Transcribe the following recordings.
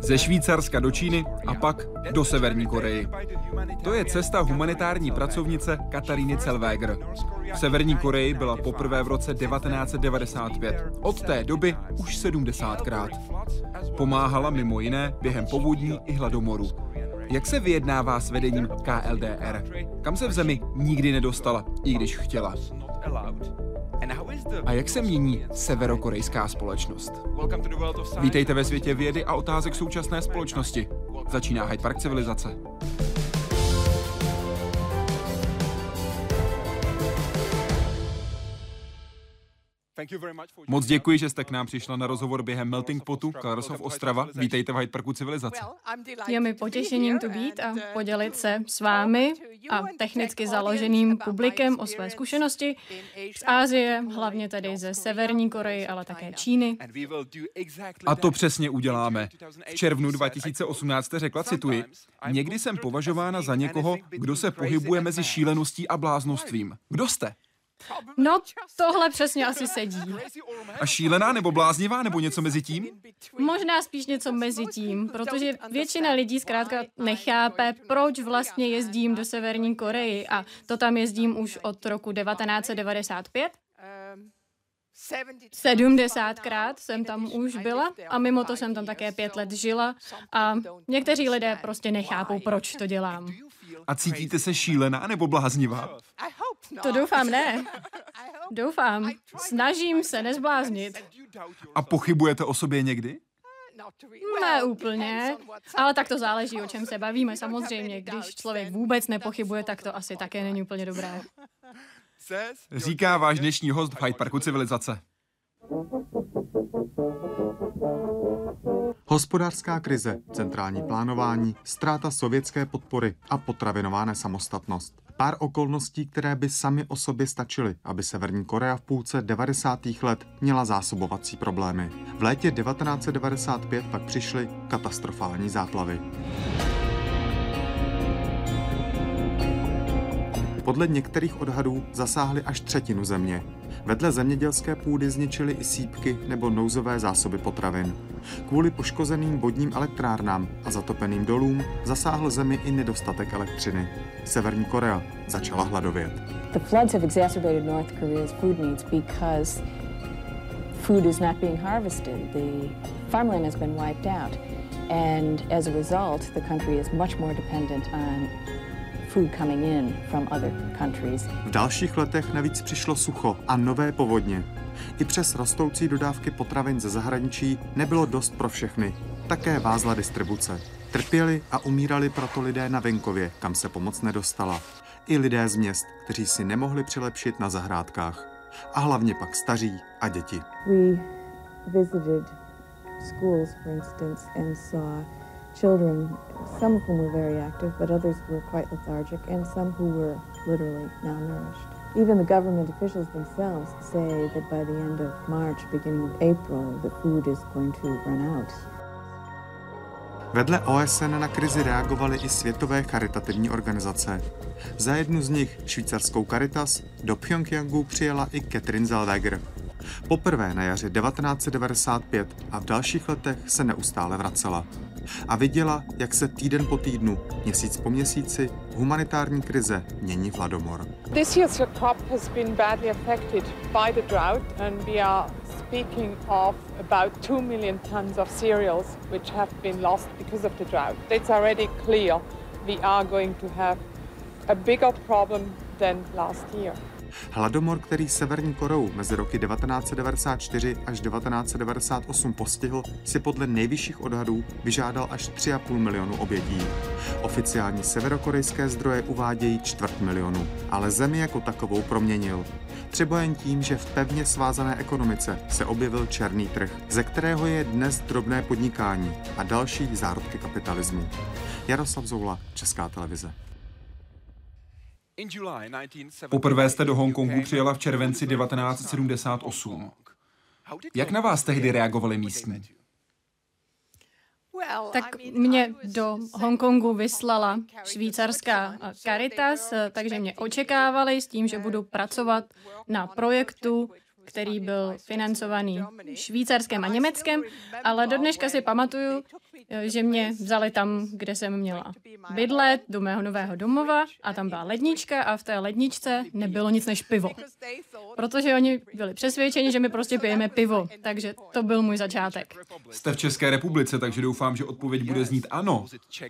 Ze Švýcarska do Číny a pak do Severní Koreji. To je cesta humanitární pracovnice Kataríny Celweger. V Severní Koreji byla poprvé v roce 1995. Od té doby už 70krát. Pomáhala mimo jiné během povodní i hladomoru. Jak se vyjednává s vedením KLDR? Kam se v zemi nikdy nedostala, i když chtěla? A jak se mění severokorejská společnost? Vítejte ve světě vědy a otázek současné společnosti. Začíná Hyde Park civilizace. Moc děkuji, že jste k nám přišla na rozhovor během Melting Potu Klarsov Ostrava. Vítejte v Hyde Parku civilizace. Je mi potěšením tu být a podělit se s vámi a technicky založeným publikem o své zkušenosti z Ázie, hlavně tedy ze Severní Koreji, ale také Číny. A to přesně uděláme. V červnu 2018 řekla, cituji, někdy jsem považována za někoho, kdo se pohybuje mezi šíleností a bláznostvím. Kdo jste? No, tohle přesně asi sedí. A šílená nebo bláznivá nebo něco mezi tím? Možná spíš něco mezi tím, protože většina lidí zkrátka nechápe, proč vlastně jezdím do Severní Koreji a to tam jezdím už od roku 1995. 70krát jsem tam už byla a mimo to jsem tam také pět let žila a někteří lidé prostě nechápou, proč to dělám. A cítíte se šílená nebo bláznivá? To doufám ne. Doufám. Snažím se nezbláznit. A pochybujete o sobě někdy? Ne úplně, ale tak to záleží, o čem se bavíme. Samozřejmě, když člověk vůbec nepochybuje, tak to asi také není úplně dobré. Říká váš dnešní host v Hyde Parku civilizace. Hospodářská krize, centrální plánování, ztráta sovětské podpory a potravinová nesamostatnost. Pár okolností, které by sami o sobě stačily, aby Severní Korea v půlce 90. let měla zásobovací problémy. V létě 1995 pak přišly katastrofální záplavy. Podle některých odhadů zasáhly až třetinu země. Vedle zemědělské půdy zničily i sípky nebo nouzové zásoby potravin. Kvůli poškozeným vodním elektrárnám a zatopeným dolům zasáhl zemi i nedostatek elektřiny. Severní Korea začala hladovět. The floods have exacerbated North Korea's food needs because food is not being harvested. The farmland has been wiped out. And as a result, the country is much more dependent on V dalších letech navíc přišlo sucho a nové povodně. I přes rostoucí dodávky potravin ze zahraničí nebylo dost pro všechny. Také vázla distribuce. Trpěli a umírali proto lidé na venkově, kam se pomoc nedostala. I lidé z měst, kteří si nemohli přilepšit na zahrádkách. A hlavně pak staří a děti. We visited schools, for instance, and saw children, some of whom were very active, but others were quite lethargic, and some who were literally malnourished. Even the government officials themselves say that by the end of March, beginning of April, the food is going to run out. Vedle OSN na krizi reagovaly i světové charitativní organizace. Za jednu z nich, švýcarskou Caritas, do Pyongyangu přijela i Catherine Zellweger. Poprvé na jaře 1995 a v dalších letech se neustále vracela. A viděla, jak se týden po týdnu, měsíc po měsíci, humanitární krize mění v hladomor. This year's crop has been badly affected by the drought and we are speaking of about 2 million tons of cereals which have been lost because of the drought. It's already clear we are going to have a bigger problem than last year. Hladomor, který Severní Koreu mezi roky 1994 až 1998 postihl, si podle nejvyšších odhadů vyžádal až 3,5 milionu obětí. Oficiální severokorejské zdroje uvádějí čtvrt milionu, ale zemi jako takovou proměnil. Třeba jen tím, že v pevně svázané ekonomice se objevil černý trh, ze kterého je dnes drobné podnikání a další zárodky kapitalismu. Jaroslav Zoula, Česká televize. Poprvé jste do Hongkongu přijela v červenci 1978. Jak na vás tehdy reagovali místní? Tak mě do Hongkongu vyslala švýcarská Caritas, takže mě očekávali s tím, že budu pracovat na projektu který byl financovaný Švýcarskem a Německem, ale do dneška si pamatuju, že mě vzali tam, kde jsem měla bydlet, do mého nového domova a tam byla lednička a v té ledničce nebylo nic než pivo. Protože oni byli přesvědčeni, že my prostě pijeme pivo, takže to byl můj začátek. Jste v České republice, takže doufám, že odpověď bude znít ano.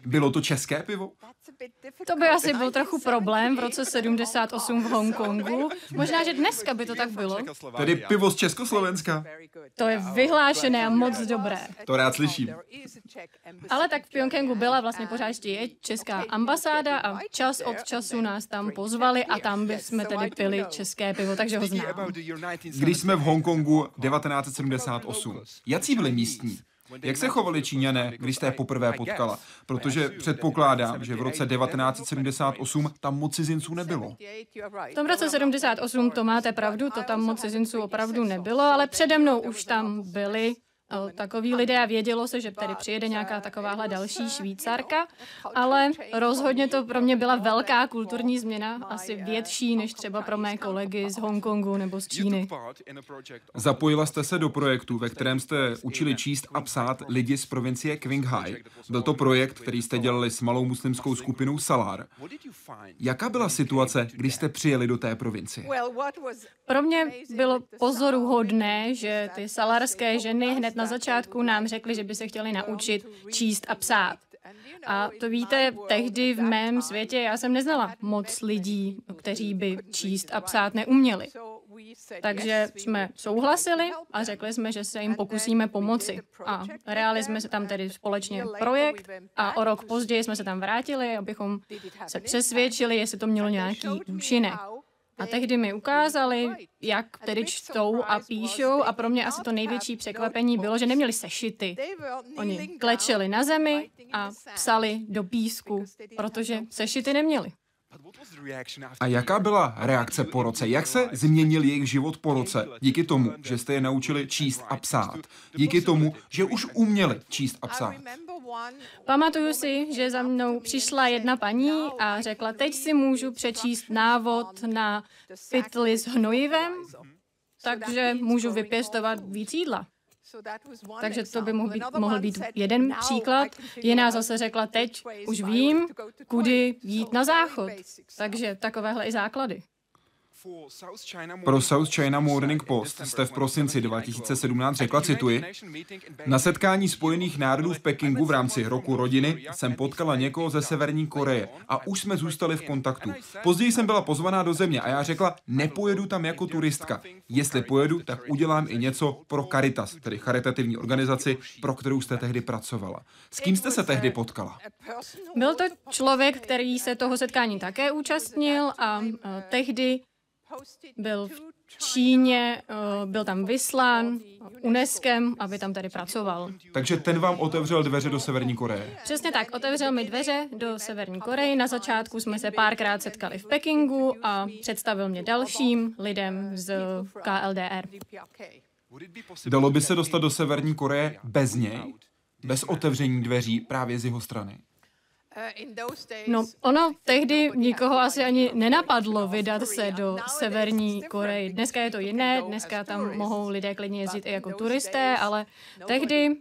Bylo to české pivo? To by asi byl trochu problém v roce 78 v Hongkongu. Možná, že dneska by to tak bylo. Tedy pivo z Československa. To je vyhlášené a moc dobré. To rád slyším. Ale tak v Pyeongchangu byla vlastně pořád ještě je česká ambasáda a čas od času nás tam pozvali a tam jsme tedy pili české pivo, takže ho znám. Když jsme v Hongkongu 1978, jaký byli místní? Jak se chovali Číňané, když jste je poprvé potkala? Protože předpokládám, že v roce 1978 tam moc cizinců nebylo. V tom roce 78 to máte pravdu, to tam moc cizinců opravdu nebylo, ale přede mnou už tam byli takový lidé a vědělo se, že tady přijede nějaká takováhle další Švýcarka, ale rozhodně to pro mě byla velká kulturní změna, asi větší než třeba pro mé kolegy z Hongkongu nebo z Číny. Zapojila jste se do projektu, ve kterém jste učili číst a psát lidi z provincie Qinghai. Byl to projekt, který jste dělali s malou muslimskou skupinou Salar. Jaká byla situace, když jste přijeli do té provincie? Pro mě bylo pozoruhodné, že ty salarské ženy hned na začátku nám řekli, že by se chtěli naučit číst a psát. A to víte, tehdy v mém světě já jsem neznala moc lidí, kteří by číst a psát neuměli. Takže jsme souhlasili a řekli jsme, že se jim pokusíme pomoci. A reali jsme se tam tedy společně projekt a o rok později jsme se tam vrátili, abychom se přesvědčili, jestli to mělo nějaký účinek. A tehdy mi ukázali, jak tedy čtou a píšou a pro mě asi to největší překvapení bylo, že neměli sešity. Oni klečeli na zemi a psali do písku, protože sešity neměli. A jaká byla reakce po roce? Jak se změnil jejich život po roce? Díky tomu, že jste je naučili číst a psát. Díky tomu, že už uměli číst a psát. Pamatuju si, že za mnou přišla jedna paní a řekla, teď si můžu přečíst návod na pytli s hnojivem, takže můžu vypěstovat víc jídla. Takže to by mohl být, mohl být jeden příklad. Jiná zase řekla, teď už vím, kudy jít na záchod. Takže takovéhle i základy. Pro South China Morning Post jste v prosinci 2017 řekla, cituji, na setkání Spojených národů v Pekingu v rámci roku rodiny jsem potkala někoho ze Severní Koreje a už jsme zůstali v kontaktu. Později jsem byla pozvaná do země a já řekla, nepojedu tam jako turistka. Jestli pojedu, tak udělám i něco pro Caritas, tedy charitativní organizaci, pro kterou jste tehdy pracovala. S kým jste se tehdy potkala? Byl to člověk, který se toho setkání také účastnil a tehdy byl v Číně, eh, byl tam vyslán UNESCO, aby tam tady pracoval. Takže ten vám otevřel dveře do Severní Koreje? Přesně tak, otevřel mi dveře do Severní Koreje. Na začátku jsme se párkrát setkali v Pekingu a představil mě dalším lidem z KLDR. Dalo by se dostat do Severní Koreje bez něj? Bez otevření dveří právě z jeho strany? No, ono tehdy nikoho asi ani nenapadlo vydat se do Severní Koreji. Dneska je to jiné, dneska tam mohou lidé klidně jezdit i jako turisté, ale tehdy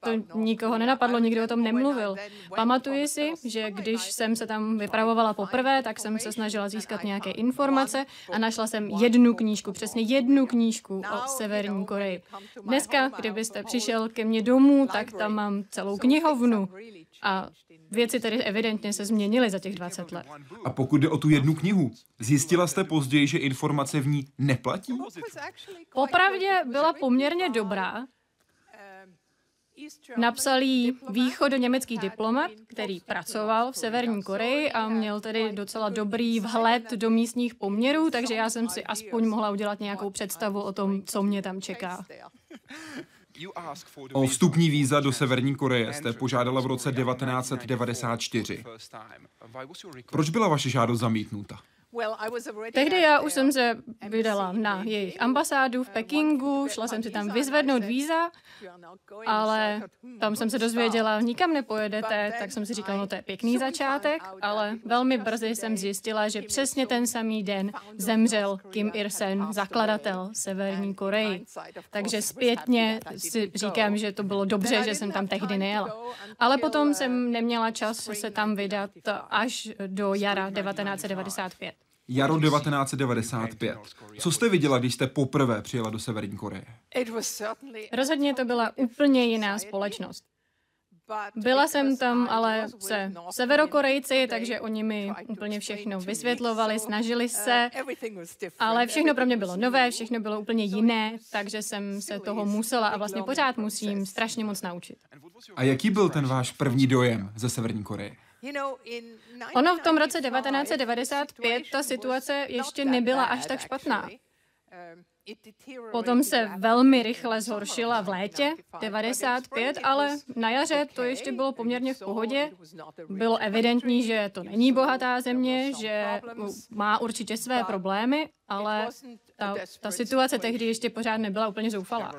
to nikoho nenapadlo, nikdo o tom nemluvil. Pamatuji si, že když jsem se tam vypravovala poprvé, tak jsem se snažila získat nějaké informace a našla jsem jednu knížku, přesně jednu knížku o Severní Koreji. Dneska, kdybyste přišel ke mně domů, tak tam mám celou knihovnu. A věci tedy evidentně se změnily za těch 20 let. A pokud jde o tu jednu knihu, zjistila jste později, že informace v ní neplatí? Popravdě byla poměrně dobrá. Napsal jí německý diplomat, který pracoval v Severní Koreji a měl tedy docela dobrý vhled do místních poměrů, takže já jsem si aspoň mohla udělat nějakou představu o tom, co mě tam čeká. O vstupní víza do Severní Koreje jste požádala v roce 1994. Proč byla vaše žádost zamítnuta? Tehdy já už jsem se vydala na jejich ambasádu v Pekingu, šla jsem si tam vyzvednout víza, ale tam jsem se dozvěděla, nikam nepojedete, tak jsem si říkala, no to je pěkný začátek, ale velmi brzy jsem zjistila, že přesně ten samý den zemřel Kim Il-sen, zakladatel Severní Koreji. Takže zpětně si říkám, že to bylo dobře, že jsem tam tehdy nejela. Ale potom jsem neměla čas se tam vydat až do jara 1995. Jaro 1995. Co jste viděla, když jste poprvé přijela do Severní Koreje? Rozhodně to byla úplně jiná společnost. Byla jsem tam ale se severokorejci, takže oni mi úplně všechno vysvětlovali, snažili se, ale všechno pro mě bylo nové, všechno bylo úplně jiné, takže jsem se toho musela a vlastně pořád musím strašně moc naučit. A jaký byl ten váš první dojem ze Severní Koreje? Ono v tom roce 1995 ta situace ještě nebyla až tak špatná. Potom se velmi rychle zhoršila v létě 95, ale na jaře to ještě bylo poměrně v pohodě. Bylo evidentní, že to není bohatá země, že má určitě své problémy, ale ta, ta situace tehdy ještě pořád nebyla úplně zoufalá.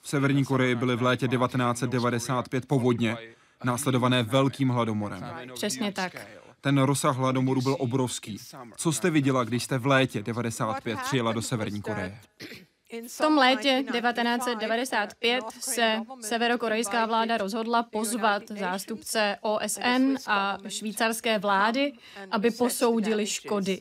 V Severní Koreji byly v létě 1995 povodně, následované velkým hladomorem. Přesně tak. Ten rozsah hladomoru byl obrovský. Co jste viděla, když jste v létě 95 přijela do Severní Koreje? V tom létě 1995 se severokorejská vláda rozhodla pozvat zástupce OSN a švýcarské vlády, aby posoudili škody.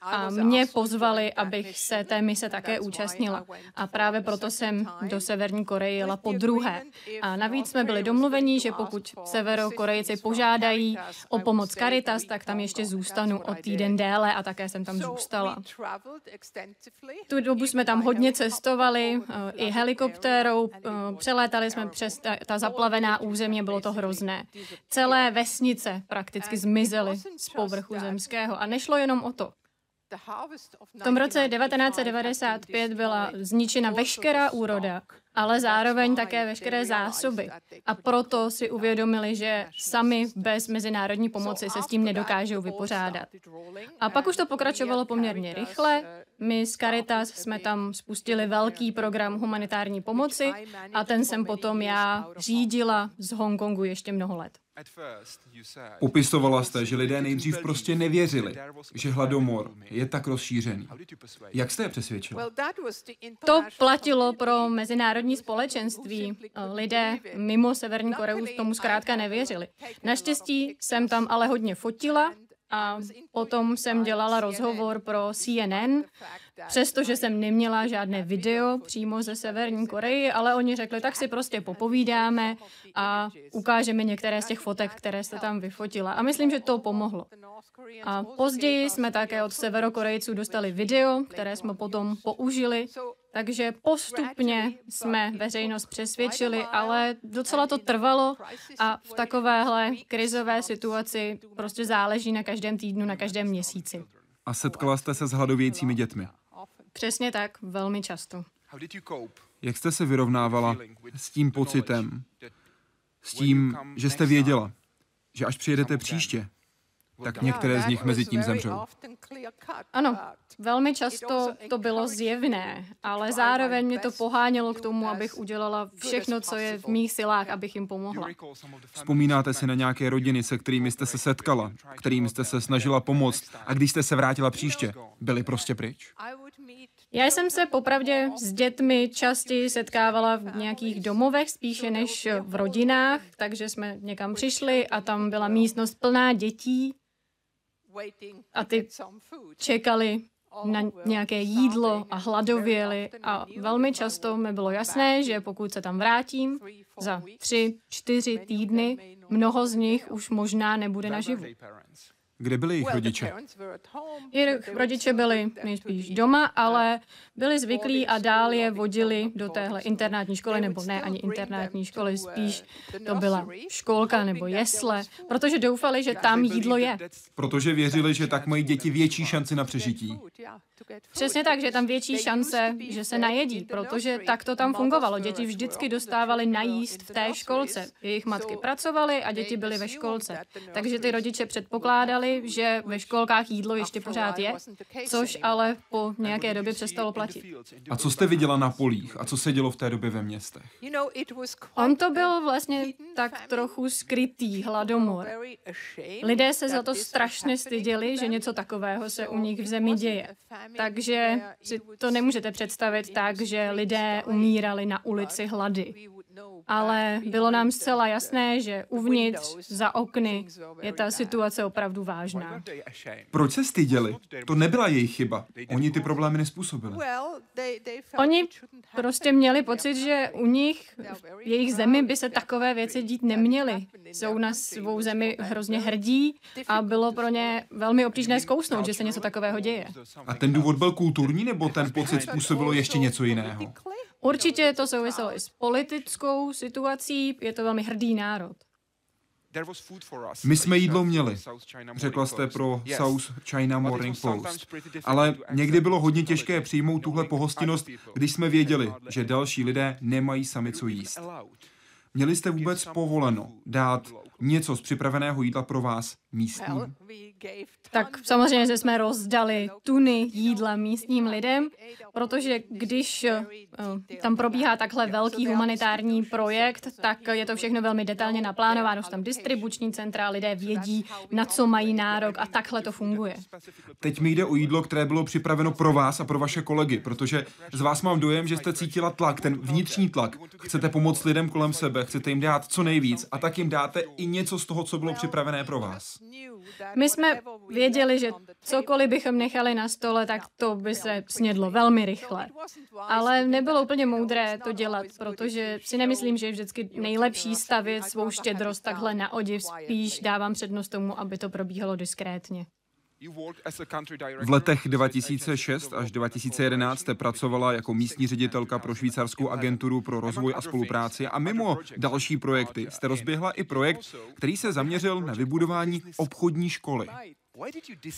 A mě pozvali, abych se té mise také účastnila. A právě proto jsem do Severní Koreje jela po druhé. A navíc jsme byli domluveni, že pokud Severokorejci požádají o pomoc Caritas, tak tam ještě zůstanu o týden déle a také jsem tam zůstala. Tu dobu jsme tam hodně cestovali, eh, i helikoptérou, eh, přelétali jsme přes ta, ta zaplavená územě, bylo to hrozné. Celé vesnice prakticky zmizely z povrchu zemského a nešlo jenom o to. V tom roce 1995 byla zničena veškerá úroda, ale zároveň také veškeré zásoby. A proto si uvědomili, že sami bez mezinárodní pomoci se s tím nedokážou vypořádat. A pak už to pokračovalo poměrně rychle. My z Caritas jsme tam spustili velký program humanitární pomoci a ten jsem potom já řídila z Hongkongu ještě mnoho let. Popisovala jste, že lidé nejdřív prostě nevěřili, že hladomor je tak rozšířený. Jak jste je přesvědčila? To platilo pro mezinárodní společenství. Lidé mimo Severní Koreu tomu zkrátka nevěřili. Naštěstí jsem tam ale hodně fotila a potom jsem dělala rozhovor pro CNN, přestože jsem neměla žádné video přímo ze Severní Koreji, ale oni řekli, tak si prostě popovídáme a ukážeme některé z těch fotek, které jste tam vyfotila. A myslím, že to pomohlo. A později jsme také od Severokorejců dostali video, které jsme potom použili takže postupně jsme veřejnost přesvědčili, ale docela to trvalo a v takovéhle krizové situaci prostě záleží na každém týdnu, na každém měsíci. A setkala jste se s hladovějícími dětmi? Přesně tak, velmi často. Jak jste se vyrovnávala s tím pocitem, s tím, že jste věděla, že až přijedete příště, tak některé z nich mezi tím zemřou. Ano, velmi často to bylo zjevné, ale zároveň mě to pohánělo k tomu, abych udělala všechno, co je v mých silách, abych jim pomohla. Vzpomínáte si na nějaké rodiny, se kterými jste se setkala, kterým jste se snažila pomoct? a když jste se vrátila příště, byli prostě pryč? Já jsem se popravdě s dětmi častěji setkávala v nějakých domovech spíše než v rodinách, takže jsme někam přišli a tam byla místnost plná dětí a ty čekali na nějaké jídlo a hladověli a velmi často mi bylo jasné, že pokud se tam vrátím za tři, čtyři týdny, mnoho z nich už možná nebude naživu. Kde byli jejich rodiče? Jejich rodiče byli nejspíš doma, ale byli zvyklí a dál je vodili do téhle internátní školy, nebo ne ani internátní školy, spíš to byla školka nebo jesle, protože doufali, že tam jídlo je. Protože věřili, že tak mají děti větší šanci na přežití. Přesně tak, že je tam větší šance, že se najedí, protože tak to tam fungovalo. Děti vždycky dostávaly najíst v té školce. Jejich matky pracovaly a děti byly ve školce. Takže ty rodiče předpokládali, že ve školkách jídlo ještě pořád je, což ale po nějaké době přestalo platit. A co jste viděla na polích a co se dělo v té době ve městech? On to byl vlastně tak trochu skrytý hladomor. Lidé se za to strašně styděli, že něco takového se u nich v zemi děje. Takže si to nemůžete představit tak, že lidé umírali na ulici hlady. Ale bylo nám zcela jasné, že uvnitř, za okny, je ta situace opravdu vážná. Proč se styděli? To nebyla jejich chyba. Oni ty problémy nespůsobili. Oni prostě měli pocit, že u nich, v jejich zemi, by se takové věci dít neměly. Jsou na svou zemi hrozně hrdí a bylo pro ně velmi obtížné zkousnout, že se něco takového děje. A ten důvod byl kulturní, nebo ten pocit způsobilo ještě něco jiného? Určitě to souviselo i s politickou situací, je to velmi hrdý národ. My jsme jídlo měli, řekla jste pro South China Morning Post. Ale někdy bylo hodně těžké přijmout tuhle pohostinnost, když jsme věděli, že další lidé nemají sami co jíst. Měli jste vůbec povoleno dát něco z připraveného jídla pro vás místní? Tak samozřejmě, že jsme rozdali tuny jídla místním lidem, protože když uh, tam probíhá takhle velký humanitární projekt, tak je to všechno velmi detailně naplánováno. Jsou tam distribuční centra, lidé vědí, na co mají nárok a takhle to funguje. Teď mi jde o jídlo, které bylo připraveno pro vás a pro vaše kolegy, protože z vás mám dojem, že jste cítila tlak, ten vnitřní tlak. Chcete pomoct lidem kolem sebe, chcete jim dát co nejvíc a tak jim dáte i něco z toho, co bylo připravené pro vás. My jsme věděli, že cokoliv bychom nechali na stole, tak to by se snědlo velmi rychle. Ale nebylo úplně moudré to dělat, protože si nemyslím, že je vždycky nejlepší stavět svou štědrost takhle na odiv. Spíš dávám přednost tomu, aby to probíhalo diskrétně. V letech 2006 až 2011 jste pracovala jako místní ředitelka pro švýcarskou agenturu pro rozvoj a spolupráci a mimo další projekty jste rozběhla i projekt, který se zaměřil na vybudování obchodní školy.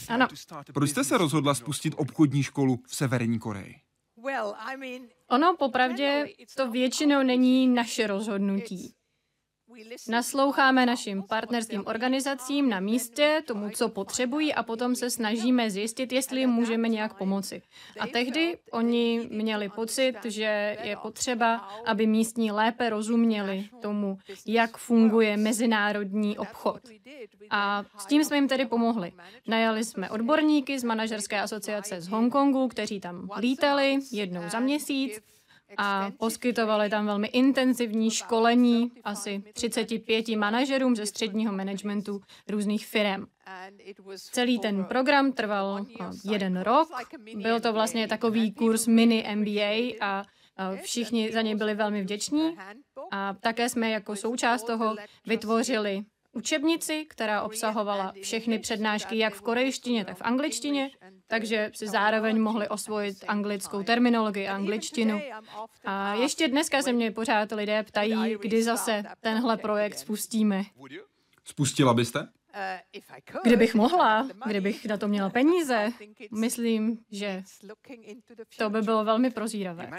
Ano. Proč jste se rozhodla spustit obchodní školu v Severní Koreji? Ono popravdě to většinou není naše rozhodnutí. Nasloucháme našim partnerským organizacím na místě, tomu, co potřebují a potom se snažíme zjistit, jestli jim můžeme nějak pomoci. A tehdy oni měli pocit, že je potřeba, aby místní lépe rozuměli tomu, jak funguje mezinárodní obchod. A s tím jsme jim tedy pomohli. Najali jsme odborníky z manažerské asociace z Hongkongu, kteří tam lítali jednou za měsíc a poskytovali tam velmi intenzivní školení asi 35 manažerům ze středního managementu různých firm. Celý ten program trval jeden rok. Byl to vlastně takový kurz mini MBA a všichni za něj byli velmi vděční. A také jsme jako součást toho vytvořili učebnici, která obsahovala všechny přednášky jak v korejštině, tak v angličtině, takže si zároveň mohli osvojit anglickou terminologii a angličtinu. A ještě dneska se mě pořád lidé ptají, kdy zase tenhle projekt spustíme. Spustila byste? Kdybych mohla, kdybych na to měla peníze, myslím, že to by bylo velmi prozíravé.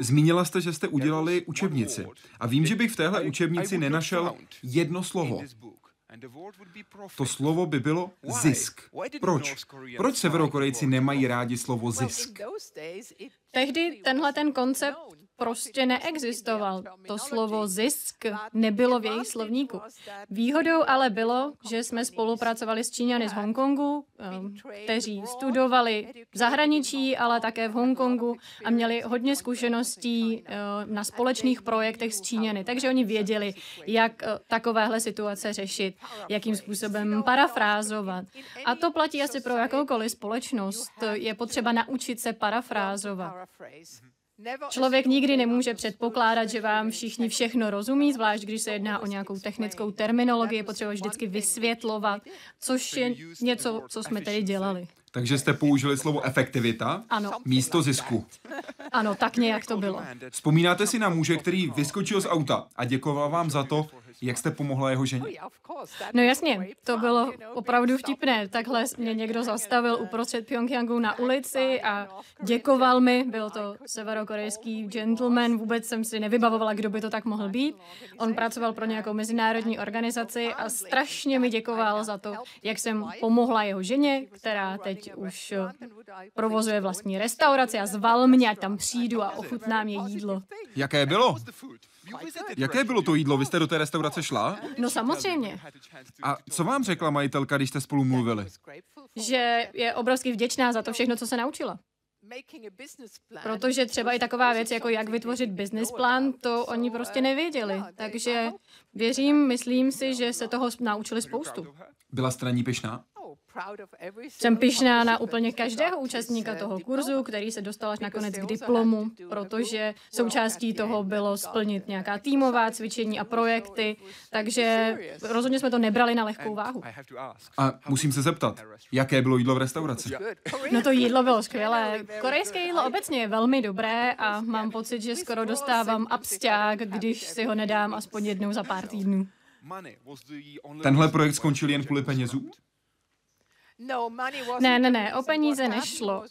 Zmínila jste, že jste udělali učebnici. A vím, že bych v téhle učebnici nenašel jedno slovo. To slovo by bylo zisk. Proč? Proč severokorejci nemají rádi slovo zisk? Tehdy tenhle ten koncept prostě neexistoval. To slovo zisk nebylo v jejich slovníku. Výhodou ale bylo, že jsme spolupracovali s Číňany z Hongkongu, eh, kteří studovali v zahraničí, ale také v Hongkongu a měli hodně zkušeností eh, na společných projektech s Číňany. Takže oni věděli, jak eh, takovéhle situace řešit, jakým způsobem parafrázovat. A to platí asi pro jakoukoliv společnost. Je potřeba naučit se parafrázovat. Člověk nikdy nemůže předpokládat, že vám všichni všechno rozumí, zvlášť když se jedná o nějakou technickou terminologii, potřeba vždycky vysvětlovat, což je něco, co jsme tedy dělali. Takže jste použili slovo efektivita ano. místo zisku. Ano, tak nějak to bylo. Vzpomínáte si na muže, který vyskočil z auta a děkoval vám za to, Jak jste pomohla jeho ženě? No jasně, to bylo opravdu vtipné. Takhle mě někdo zastavil uprostřed Pyongyangu na ulici a děkoval mi. Byl to severokorejský gentleman, vůbec jsem si nevybavovala, kdo by to tak mohl být. On pracoval pro nějakou mezinárodní organizaci a strašně mi děkoval za to, jak jsem pomohla jeho ženě, která teď už provozuje vlastní restauraci a zval mě, ať tam přijdu a ochutnám je jídlo. Jaké bylo? Jaké bylo to jídlo? Vy jste do té restaurace šla? No samozřejmě. A co vám řekla majitelka, když jste spolu mluvili? Že je obrovsky vděčná za to všechno, co se naučila. Protože třeba i taková věc, jako jak vytvořit business plán, to oni prostě nevěděli. Takže věřím, myslím si, že se toho naučili spoustu. Byla straní pyšná? Jsem pišná na úplně každého účastníka toho kurzu, který se dostal až nakonec k diplomu, protože součástí toho bylo splnit nějaká týmová cvičení a projekty, takže rozhodně jsme to nebrali na lehkou váhu. A musím se zeptat, jaké bylo jídlo v restauraci? No to jídlo bylo skvělé. Korejské jídlo obecně je velmi dobré a mám pocit, že skoro dostávám absťák, když si ho nedám aspoň jednou za pár týdnů. Tenhle projekt skončil jen kvůli penězům? Ne, ne, ne, o peníze nešlo.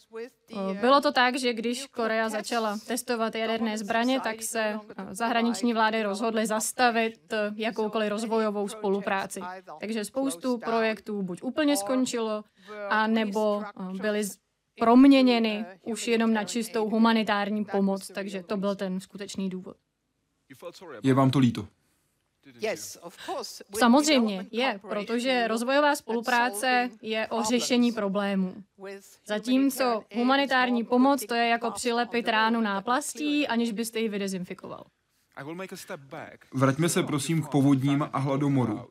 Bylo to tak, že když Korea začala testovat jaderné zbraně, tak se zahraniční vlády rozhodly zastavit jakoukoliv rozvojovou spolupráci. Takže spoustu projektů buď úplně skončilo, a nebo byly proměněny už jenom na čistou humanitární pomoc, takže to byl ten skutečný důvod. Je vám to líto? Samozřejmě je, protože rozvojová spolupráce je o řešení problémů. Zatímco humanitární pomoc to je jako přilepit ránu náplastí, aniž byste ji vydezinfikoval. Vraťme se prosím k povodním a hladomoru.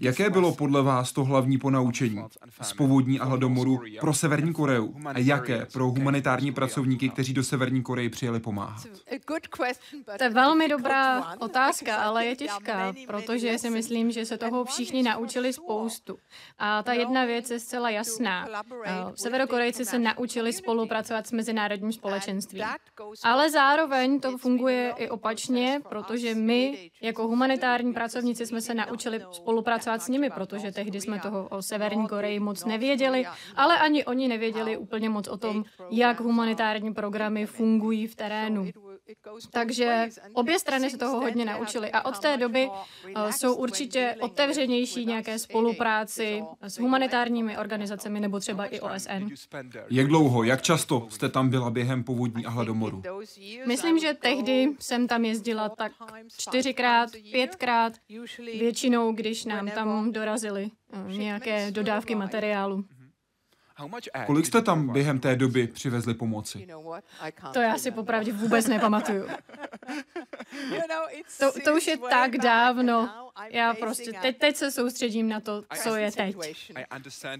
Jaké bylo podle vás to hlavní ponaučení z povodní a hladomoru pro Severní Koreu a jaké pro humanitární pracovníky, kteří do Severní Koreji přijeli pomáhat? To je velmi dobrá otázka, ale je těžká, protože si myslím, že se toho všichni naučili spoustu. A ta jedna věc je zcela jasná. Severokorejci se naučili spolupracovat s mezinárodním společenstvím. Ale zároveň to funguje i opačně, protože my jako humanitární pracovníci jsme se naučili naučili spolupracovat s nimi, protože tehdy jsme toho o Severní Koreji moc nevěděli, ale ani oni nevěděli úplně moc o tom, jak humanitární programy fungují v terénu. Takže obě strany se toho hodně naučily a od té doby uh, jsou určitě otevřenější nějaké spolupráci s humanitárními organizacemi nebo třeba i OSN. Jak dlouho, jak často jste tam byla během povodní a hladomoru? Myslím, že tehdy jsem tam jezdila tak čtyřikrát, pětkrát, většinou, když nám tam dorazily uh, nějaké dodávky materiálu. Kolik jste tam během té doby přivezli pomoci? To já si popravdě vůbec nepamatuju. To, to už je tak dávno. Já prostě teď, teď se soustředím na to, co je teď.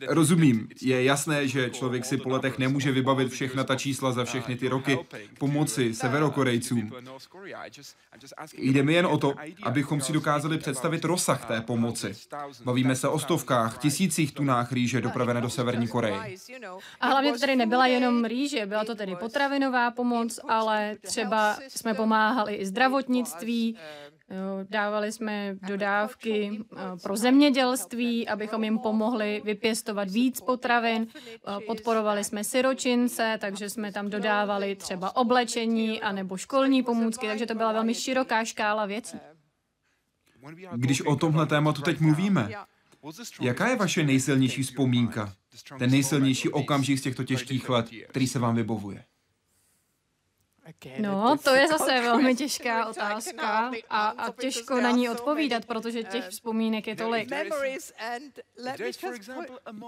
Rozumím. Je jasné, že člověk si po letech nemůže vybavit všechna ta čísla za všechny ty roky pomoci severokorejcům. Jde mi jen o to, abychom si dokázali představit rozsah té pomoci. Bavíme se o stovkách, tisících tunách rýže dopravené do Severní Koreje. A hlavně to tady nebyla jenom rýže, byla to tedy potravinová pomoc, ale třeba jsme pomáhali i zdravotnictví, Jo, dávali jsme dodávky pro zemědělství, abychom jim pomohli vypěstovat víc potravin. Podporovali jsme siročince, takže jsme tam dodávali třeba oblečení anebo školní pomůcky, takže to byla velmi široká škála věcí. Když o tomhle tématu teď mluvíme, jaká je vaše nejsilnější vzpomínka? Ten nejsilnější okamžik z těchto těžkých let, který se vám vybovuje? No, to je zase velmi těžká otázka a, a těžko na ní odpovídat, protože těch vzpomínek je tolik.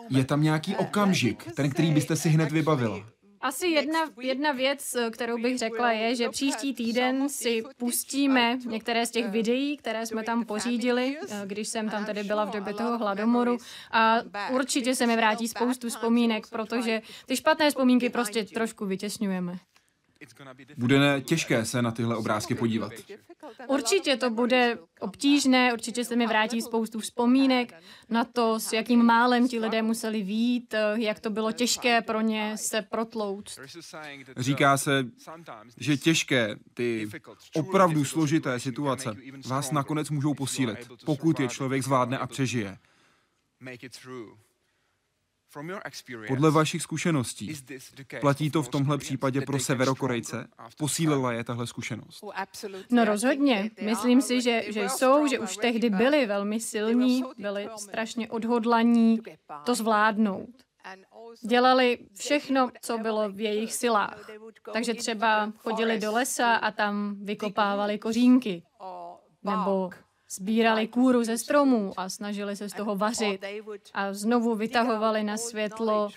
Je tam nějaký okamžik, ten, který byste si hned vybavila? Asi jedna, jedna věc, kterou bych řekla, je, že příští týden si pustíme některé z těch videí, které jsme tam pořídili, když jsem tam tedy byla v době toho hladomoru. a určitě se mi vrátí spoustu vzpomínek, protože ty špatné vzpomínky prostě trošku vytěsňujeme. Bude těžké se na tyhle obrázky podívat. Určitě to bude obtížné, určitě se mi vrátí spoustu vzpomínek na to, s jakým málem ti lidé museli vít, jak to bylo těžké pro ně se protlouct. Říká se, že těžké, ty opravdu složité situace vás nakonec můžou posílit, pokud je člověk zvládne a přežije. Podle vašich zkušeností, platí to v tomhle případě pro Severokorejce? Posílila je tahle zkušenost? Oh, no rozhodně. Myslím si, že, že jsou, že už tehdy byli velmi silní, byli strašně odhodlaní to zvládnout. Dělali všechno, co bylo v jejich silách. Takže třeba chodili do lesa a tam vykopávali kořínky. Nebo Sbírali kůru ze stromů a snažili se z toho vařit a znovu vytahovali na světlo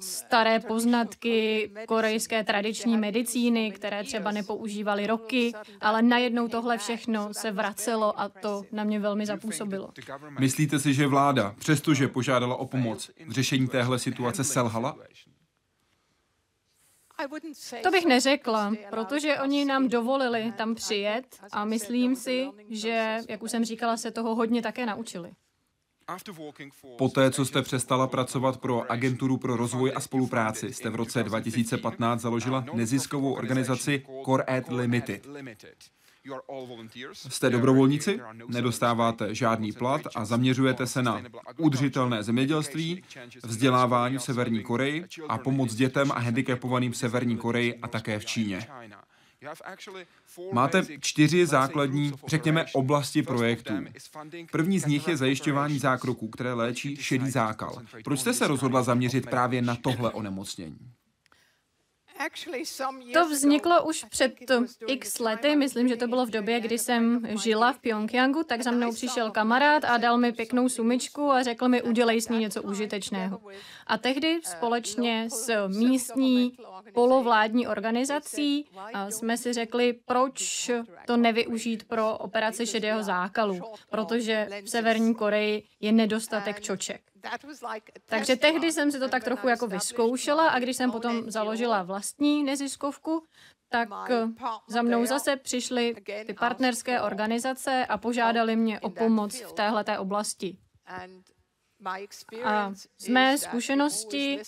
staré poznatky korejské tradiční medicíny, které třeba nepoužívali roky, ale najednou tohle všechno se vracelo a to na mě velmi zapůsobilo. Myslíte si, že vláda, přestože požádala o pomoc, v řešení téhle situace selhala? To bych neřekla, protože oni nám dovolili tam přijet a myslím si, že, jak už jsem říkala, se toho hodně také naučili. Poté, co jste přestala pracovat pro Agenturu pro rozvoj a spolupráci, jste v roce 2015 založila neziskovou organizaci Core Ed Limited. Jste dobrovolníci, nedostáváte žádný plat a zaměřujete se na udržitelné zemědělství, vzdělávání v Severní Koreji a pomoc dětem a handicapovaným v Severní Koreji a také v Číně. Máte čtyři základní, řekněme, oblasti projektů. První z nich je zajišťování zákroků, které léčí šedý zákal. Proč jste se rozhodla zaměřit právě na tohle onemocnění? To vzniklo už před x lety, myslím, že to bylo v době, kdy jsem žila v Pyongyangu, tak za mnou přišel kamarád a dal mi pěknou sumičku a řekl mi, udělej s ní něco užitečného. A tehdy společně s místní polovládní organizací jsme si řekli, proč to nevyužít pro operaci šedého zákalu, protože v Severní Koreji je nedostatek čoček. Takže tehdy jsem si to tak trochu jako vyzkoušela a když jsem potom založila vlastní neziskovku, tak za mnou zase přišly ty partnerské organizace a požádali mě o pomoc v téhleté oblasti. A z mé zkušenosti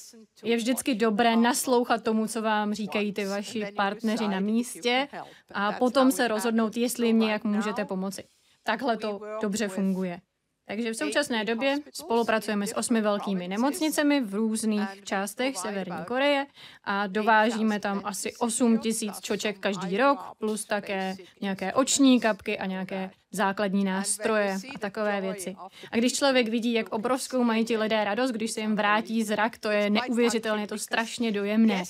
je vždycky dobré naslouchat tomu, co vám říkají ty vaši partneři na místě a potom se rozhodnout, jestli jim nějak můžete pomoci. Takhle to dobře funguje. Takže v současné době spolupracujeme s osmi velkými nemocnicemi v různých částech Severní Koreje a dovážíme tam asi 8 tisíc čoček každý rok, plus také nějaké oční kapky a nějaké základní nástroje a takové věci. A když člověk vidí, jak obrovskou mají ti lidé radost, když se jim vrátí zrak, to je neuvěřitelné, to strašně dojemné.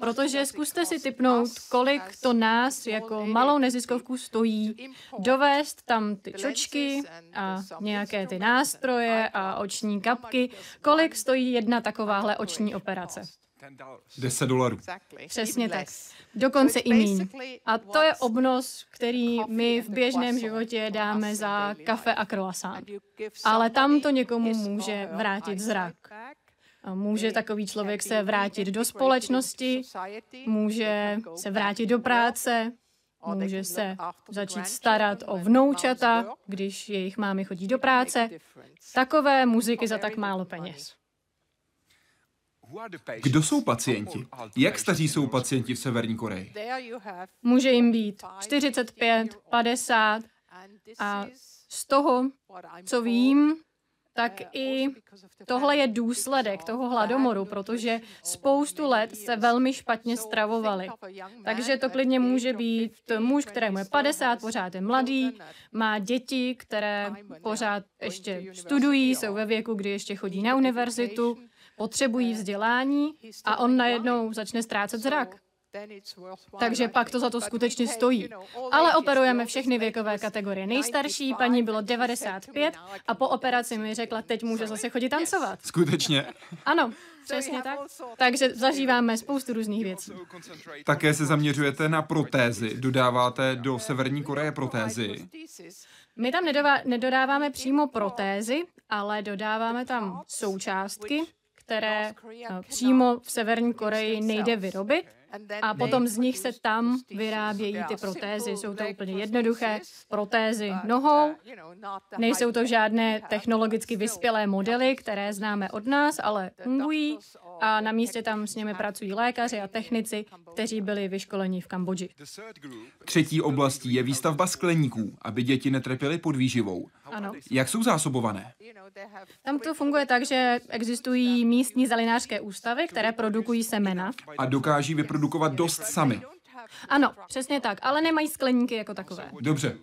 Protože zkuste si typnout, kolik to nás jako malou neziskovku stojí dovést tam ty čočky a nějaké ty nástroje a oční kapky, kolik stojí jedna takováhle oční operace. 10 dolarů. Přesně tak. Dokonce i míň. A to je obnos, který my v běžném životě dáme za kafe a croissant. Ale tam to někomu může vrátit zrak. Může takový člověk se vrátit do společnosti, může se vrátit do práce, může se začít starat o vnoučata, když jejich mámy chodí do práce. Takové muziky za tak málo peněz. Kdo jsou pacienti? Jak staří jsou pacienti v Severní Koreji? Může jim být 45, 50 a z toho, co vím, tak i tohle je důsledek toho hladomoru, protože spoustu let se velmi špatně stravovali. Takže to klidně může být muž, kterému je 50, pořád je mladý, má děti, které pořád ještě studují, jsou ve věku, kdy ještě chodí na univerzitu, potřebují vzdělání a on najednou začne ztrácet zrak. Takže pak to za to skutečně stojí. Ale operujeme všechny věkové kategorie. Nejstarší paní bylo 95 a po operaci mi řekla, teď může zase chodit tancovat. Skutečně? Ano, přesně tak. Takže zažíváme spoustu různých věcí. Také se zaměřujete na protézy. Dodáváte do Severní Koreje protézy. My tam nedodáváme přímo protézy, ale dodáváme tam součástky, které přímo v Severní Koreji nejde vyrobit a potom z nich se tam vyrábějí ty protézy. Jsou to úplně jednoduché protézy nohou. Nejsou to žádné technologicky vyspělé modely, které známe od nás, ale fungují a na místě tam s nimi pracují lékaři a technici, kteří byli vyškoleni v Kambodži. Třetí oblastí je výstavba skleníků, aby děti netrpěly pod výživou. Ano. Jak jsou zásobované? Tam to funguje tak, že existují místní zelinářské ústavy, které produkují semena. A dokáží vyprodukovat dost sami. Ano, přesně tak, ale nemají skleníky jako takové. Dobře.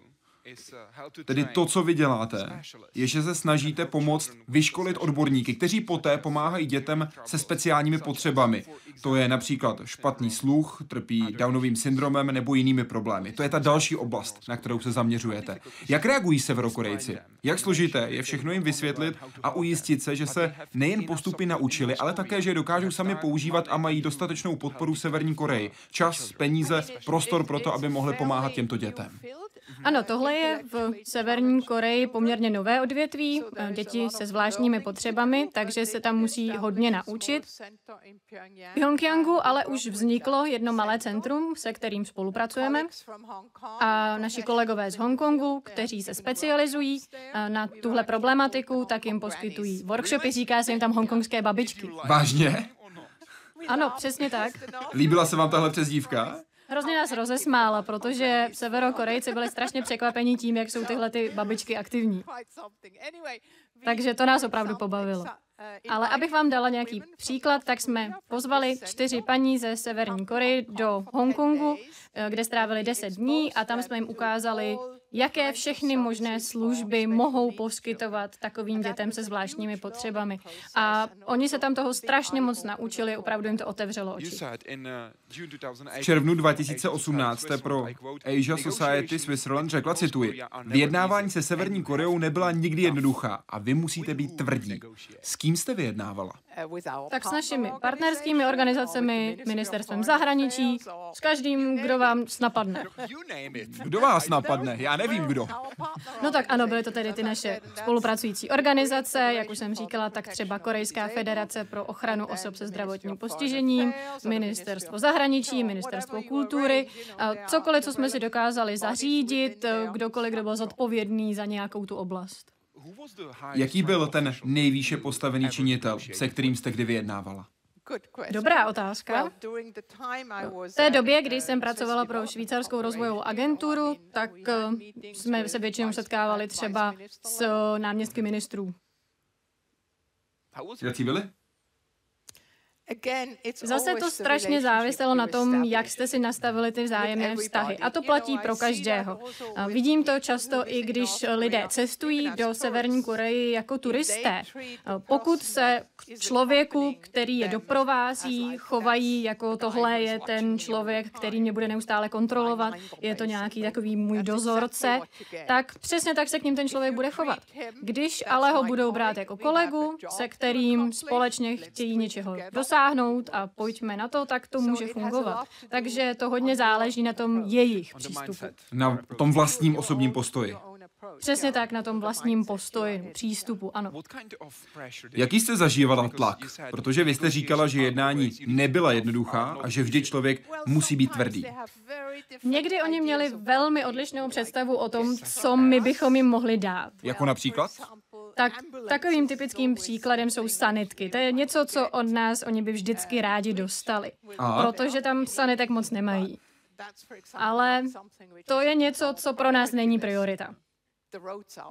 Tedy to, co vy děláte, je, že se snažíte pomoct vyškolit odborníky, kteří poté pomáhají dětem se speciálními potřebami. To je například špatný sluch, trpí Downovým syndromem nebo jinými problémy. To je ta další oblast, na kterou se zaměřujete. Jak reagují severokorejci? Jak složité je všechno jim vysvětlit a ujistit se, že se nejen postupy naučili, ale také, že je dokážou sami používat a mají dostatečnou podporu Severní Koreji. Čas, peníze, prostor pro to, aby mohli pomáhat těmto dětem. Ano, tohle je v Severní Koreji poměrně nové odvětví, eh, děti se zvláštními potřebami, takže se tam musí hodně naučit. V Pyongyangu ale už vzniklo jedno malé centrum, se kterým spolupracujeme a naši kolegové z Hongkongu, kteří se specializují eh, na tuhle problematiku, tak jim poskytují workshopy, říká se jim tam hongkongské babičky. Vážně? Ano, přesně tak. Líbila se vám tahle přezdívka? Hrozně nás rozesmála, protože severokorejci byli strašně překvapení tím, jak jsou tyhle ty babičky aktivní. Takže to nás opravdu pobavilo. Ale abych vám dala nějaký příklad, tak jsme pozvali čtyři paní ze Severní Koreji do Hongkongu, kde strávili deset dní a tam jsme jim ukázali, jaké všechny možné služby mohou poskytovat takovým dětem se zvláštními potřebami. A oni se tam toho strašně moc naučili, opravdu jim to otevřelo oči. V červnu 2018 jste pro Asia Society Switzerland řekla, cituji, vyjednávání se Severní Koreou nebyla nikdy jednoduchá a vy musíte být tvrdí. S kým jste vyjednávala? Tak s našimi partnerskými organizacemi, ministerstvem zahraničí, s každým, kdo vám napadne. Kdo vás napadne? Já nevím kdo. No tak ano, byly to tedy ty naše spolupracující organizace, jak už jsem říkala, tak třeba Korejská federace pro ochranu osob se zdravotním postižením, ministerstvo zahraničí, ministerstvo kultury, cokoliv, co jsme si dokázali zařídit, kdokoliv, kdo byl zodpovědný za nějakou tu oblast. Jaký byl ten nejvýše postavený činitel, se kterým jste kdy vyjednávala? Dobrá otázka. V té době, kdy jsem pracovala pro švýcarskou rozvojovou agenturu, tak eh, jsme se většinou setkávali třeba s náměstky ministrů. Jaký byli? Zase to strašně záviselo na tom, jak jste si nastavili ty vzájemné vztahy. A to platí pro každého. Vidím to často i když lidé cestují do Severní Koreji jako turisté. Pokud se k člověku, který je doprovází, chovají jako tohle je ten člověk, který mě bude neustále kontrolovat, je to nějaký takový můj dozorce, tak přesně tak se k ním ten člověk bude chovat. Když ale ho budou brát jako kolegu, se kterým společně chtějí něčeho dosáhnout, dosáhnout a pojďme na to, tak to může fungovat. Takže to hodně záleží na tom jejich přístupu. Na tom vlastním osobním postoji. Přesně tak, na tom vlastním postoji, přístupu, ano. Jaký jste zažívala tlak? Protože vy jste říkala, že jednání nebyla jednoduchá a že vždy člověk musí být tvrdý. Někdy oni měli velmi odlišnou představu o tom, co my bychom jim mohli dát. Jako například? Tak takovým typickým příkladem jsou sanitky. To je něco, co od nás oni by vždycky rádi dostali, Aha. protože tam sanitek moc nemají. Ale to je něco, co pro nás není priorita.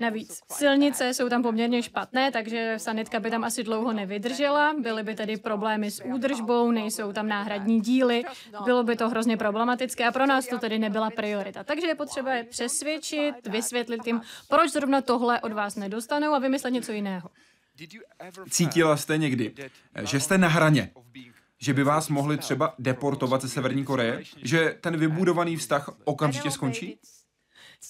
Navíc silnice jsou tam poměrně špatné, takže sanitka by tam asi dlouho nevydržela, byly by tedy problémy s údržbou, nejsou tam náhradní díly, bylo by to hrozně problematické a pro nás to tedy nebyla priorita. Takže je potřeba je přesvědčit, vysvětlit jim, proč zrovna tohle od vás nedostanou a vymyslet něco jiného. Cítila jste někdy, že jste na hraně, že by vás mohli třeba deportovat ze Severní Koreje, že ten vybudovaný vztah okamžitě skončí?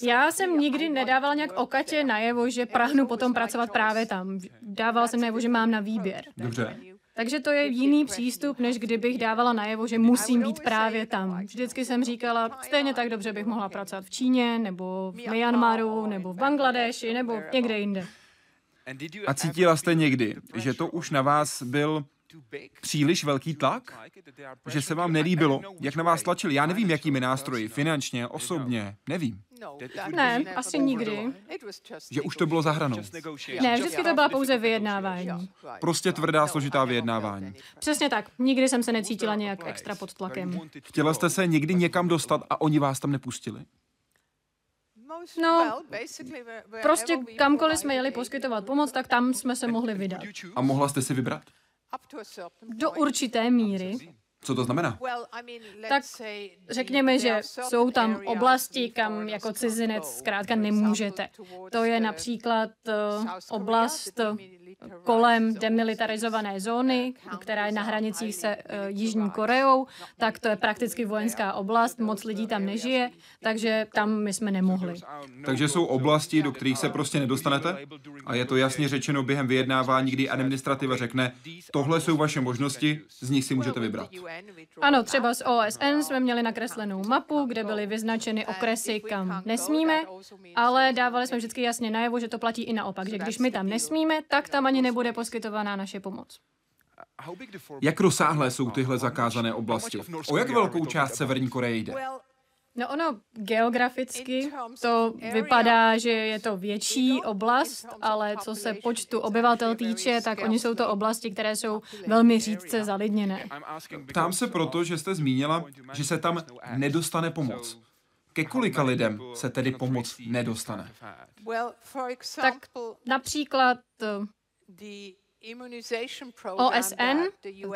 Já jsem nikdy nedávala nějak okatě najevo, že prahnu potom pracovat právě tam. Dávala jsem najevo, že mám na výběr. Dobře. Takže to je jiný přístup, než kdybych dávala najevo, že musím být právě tam. Vždycky jsem říkala, stejně tak dobře bych mohla pracovat v Číně, nebo v Myanmaru, nebo v Bangladeši, nebo někde jinde. A cítila jste někdy, že to už na vás byl Příliš velký tlak? Že se vám nelíbilo, jak na vás tlačili? Já nevím, jakými nástroji, finančně, osobně, nevím. Ne, asi nikdy. Že už to bylo za hranou. Ne, vždycky to byla pouze vyjednávání. Prostě tvrdá, složitá vyjednávání. Přesně tak. Nikdy jsem se necítila nějak extra pod tlakem. Chtěla jste se někdy někam dostat a oni vás tam nepustili? No, prostě kamkoliv jsme jeli poskytovat pomoc, tak tam jsme se mohli vydat. A mohla jste si vybrat? Do určité míry. Co to znamená? Tak řekněme, že jsou tam oblasti, kam jako cizinec zkrátka nemůžete. To je například eh, oblast kolem demilitarizované zóny, která je na hranicích se uh, Jižní Koreou, tak to je prakticky vojenská oblast, moc lidí tam nežije, takže tam my jsme nemohli. Takže jsou oblasti, do kterých se prostě nedostanete? A je to jasně řečeno během vyjednávání, kdy administrativa řekne, tohle jsou vaše možnosti, z nich si můžete vybrat. Ano, třeba z OSN jsme měli nakreslenou mapu, kde byly vyznačeny okresy, kam nesmíme, ale dávali jsme vždycky jasně najevo, že to platí i naopak, že když my tam nesmíme, tak tam ani nebude poskytovaná naše pomoc. Jak rozsáhlé jsou tyhle zakázané oblasti? O jak velkou část Severní Koreje jde? No ono geograficky to vypadá, že je to větší oblast, ale co se počtu obyvatel týče, tak oni jsou to oblasti, které jsou velmi řídce zalidněné. Ptám se proto, že jste zmínila, že se tam nedostane pomoc. Ke kolika lidem se tedy pomoc nedostane? Tak například OSN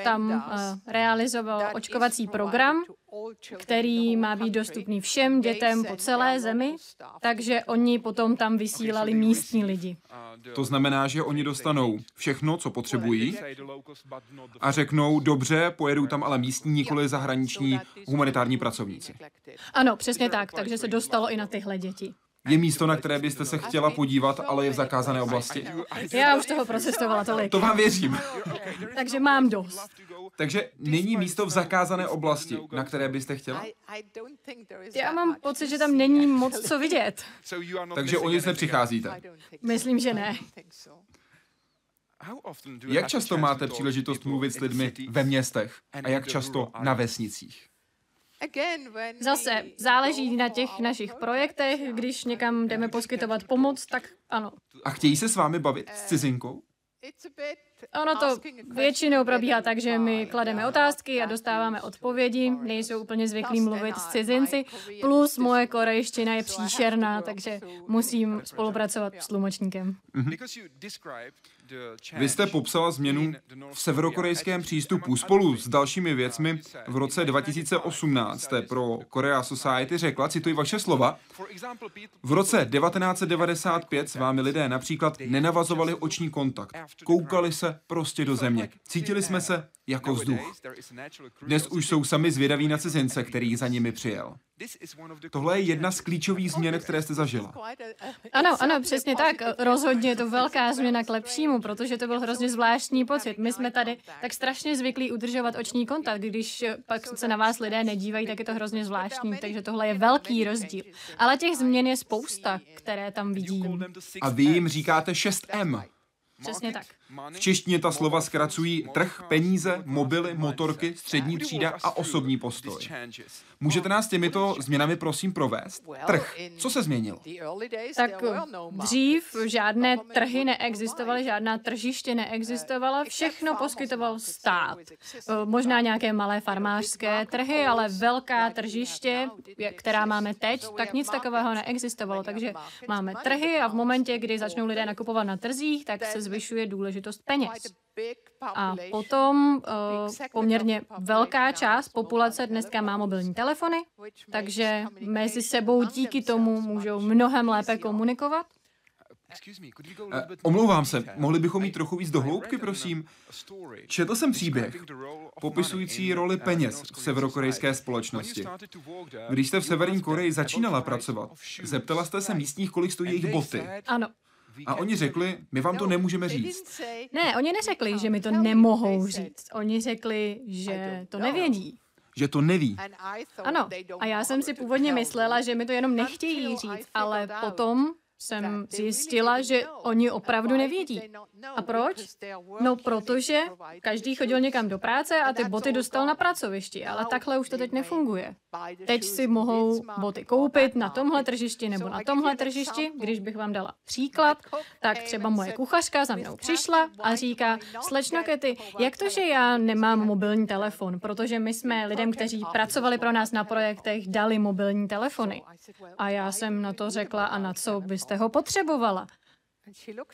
tam uh, realizoval očkovací program, který má být dostupný všem dětem po celé zemi, takže oni potom tam vysílali místní lidi. To znamená, že oni dostanou všechno, co potřebují a řeknou, dobře, pojedou tam ale místní, nikoli zahraniční humanitární pracovníci. Ano, přesně tak, takže se dostalo i na tyhle děti. Je místo, na které byste se chtěla podívat, ale je v zakázané oblasti? Já už toho procestovala tolik. To vám věřím. Takže mám dost. Takže není místo v zakázané oblasti, na které byste chtěla? Já mám pocit, že tam není moc co vidět. Takže o nic nepřicházíte? Myslím, že ne. Jak často máte příležitost mluvit s lidmi ve městech a jak často na vesnicích? Zase záleží na těch našich projektech, když někam jdeme poskytovat pomoc, tak ano. A chtějí se s vámi bavit s cizinkou? Ono to většinou probíhá tak, že my klademe otázky a dostáváme odpovědi, nejsou úplně zvyklí mluvit s cizinci, plus moje korejština je příšerná, takže musím spolupracovat s tlumočníkem. Mm-hmm. Vy jste popsala změnu v severokorejském přístupu spolu s dalšími věcmi v roce 2018. Jste pro Korea Society řekla, cituji vaše slova, v roce 1995 s vámi lidé například nenavazovali oční kontakt, koukali se prostě do země, cítili jsme se jako vzduch. Dnes už jsou sami zvědaví na cizince, který za nimi přijel. Tohle je jedna z klíčových změn, které jste zažila. Ano, ano, přesně tak. Rozhodně je to velká změna k lepšímu, protože to byl hrozně zvláštní pocit. My jsme tady tak strašně zvyklí udržovat oční kontakt, když pak se na vás lidé nedívají, tak je to hrozně zvláštní, takže tohle je velký rozdíl. Ale těch změn je spousta, které tam vidím. A vy jim říkáte 6M. Přesně tak. V češtině ta slova zkracují trh, peníze, mobily, motorky, střední třída a osobní postoj. Můžete nás těmito změnami prosím provést? Trh. Co se změnilo? Tak dřív žádné trhy neexistovaly, žádná tržiště neexistovala, všechno poskytoval stát. Možná nějaké malé farmářské trhy, ale velká tržiště, která máme teď, tak nic takového neexistovalo. Takže máme trhy a v momentě, kdy začnou lidé nakupovat na trzích, tak se zvyšuje důležitost peněz. A potom uh, poměrně velká část populace dneska má mobilní telefony, takže mezi sebou díky tomu můžou mnohem lépe komunikovat. Uh, omlouvám se, mohli bychom mít trochu víc dohloubky, prosím. Četl jsem příběh popisující roli peněz v severokorejské společnosti. Když jste v Severní Koreji začínala pracovat, zeptala jste se místních, kolik stojí jejich boty. Ano. A oni řekli, my vám to nemůžeme říct. Ne, oni neřekli, že mi to nemohou říct. Oni řekli, že to nevědí. Že to neví. Ano, a já jsem si původně myslela, že mi to jenom nechtějí říct, ale potom jsem zjistila, že oni opravdu nevědí. A proč? No, protože každý chodil někam do práce a ty boty dostal na pracovišti, ale takhle už to teď nefunguje. Teď si mohou boty koupit na tomhle tržišti nebo na tomhle tržišti. Když bych vám dala příklad, tak třeba moje kuchařka za mnou přišla a říká, slečno Kety, jak to, že já nemám mobilní telefon? Protože my jsme lidem, kteří pracovali pro nás na projektech, dali mobilní telefony. A já jsem na to řekla, a na co byste ho potřebovala?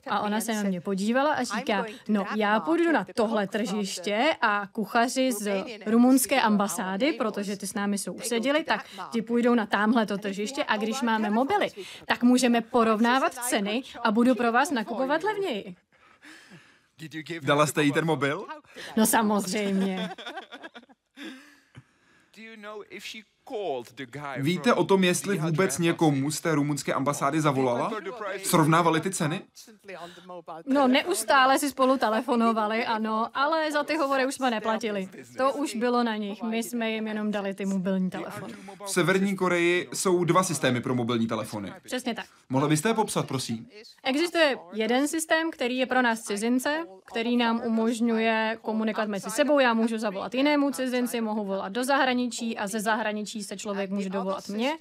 A ona se na mě podívala a říká, no já půjdu na tohle tržiště a kuchaři z rumunské ambasády, protože ty s námi jsou useděli, tak ti půjdou na tamhleto tržiště a když máme mobily, tak můžeme porovnávat ceny a budu pro vás nakupovat levněji. Dala jste jí ten mobil? No samozřejmě. Víte o tom, jestli vůbec někomu z té rumunské ambasády zavolala? Srovnávali ty ceny? No, neustále si spolu telefonovali, ano, ale za ty hovory už jsme neplatili. To už bylo na nich, my jsme jim jenom dali ty mobilní telefony. V Severní Koreji jsou dva systémy pro mobilní telefony. Přesně tak. Mohla byste je popsat, prosím? Existuje jeden systém, který je pro nás cizince, který nám umožňuje komunikovat mezi sebou. Já můžu zavolat jinému cizinci, mohu volat do zahraničí a ze zahraničí se člověk může dovolat mě.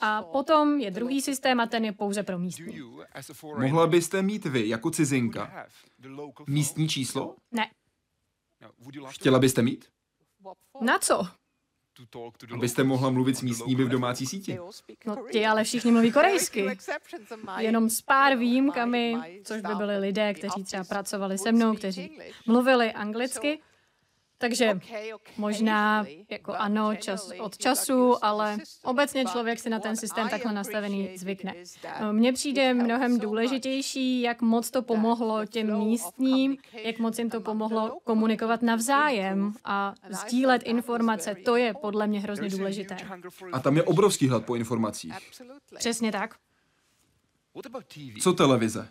A potom je druhý systém a ten je pouze pro místní. Mohla byste mít vy, jako cizinka, místní číslo? Ne. Chtěla byste mít? Na co? Abyste mohla mluvit s místními v domácí síti. No ti ale všichni mluví korejsky. Jenom s pár výjimkami, což by byli lidé, kteří třeba pracovali se mnou, kteří mluvili anglicky. Takže možná jako ano, čas od času, ale obecně člověk si na ten systém takhle nastavený zvykne. Mně přijde mnohem důležitější, jak moc to pomohlo těm místním, jak moc jim to pomohlo komunikovat navzájem a sdílet informace. To je podle mě hrozně důležité. A tam je obrovský hlad po informacích. Přesně tak. Co televize?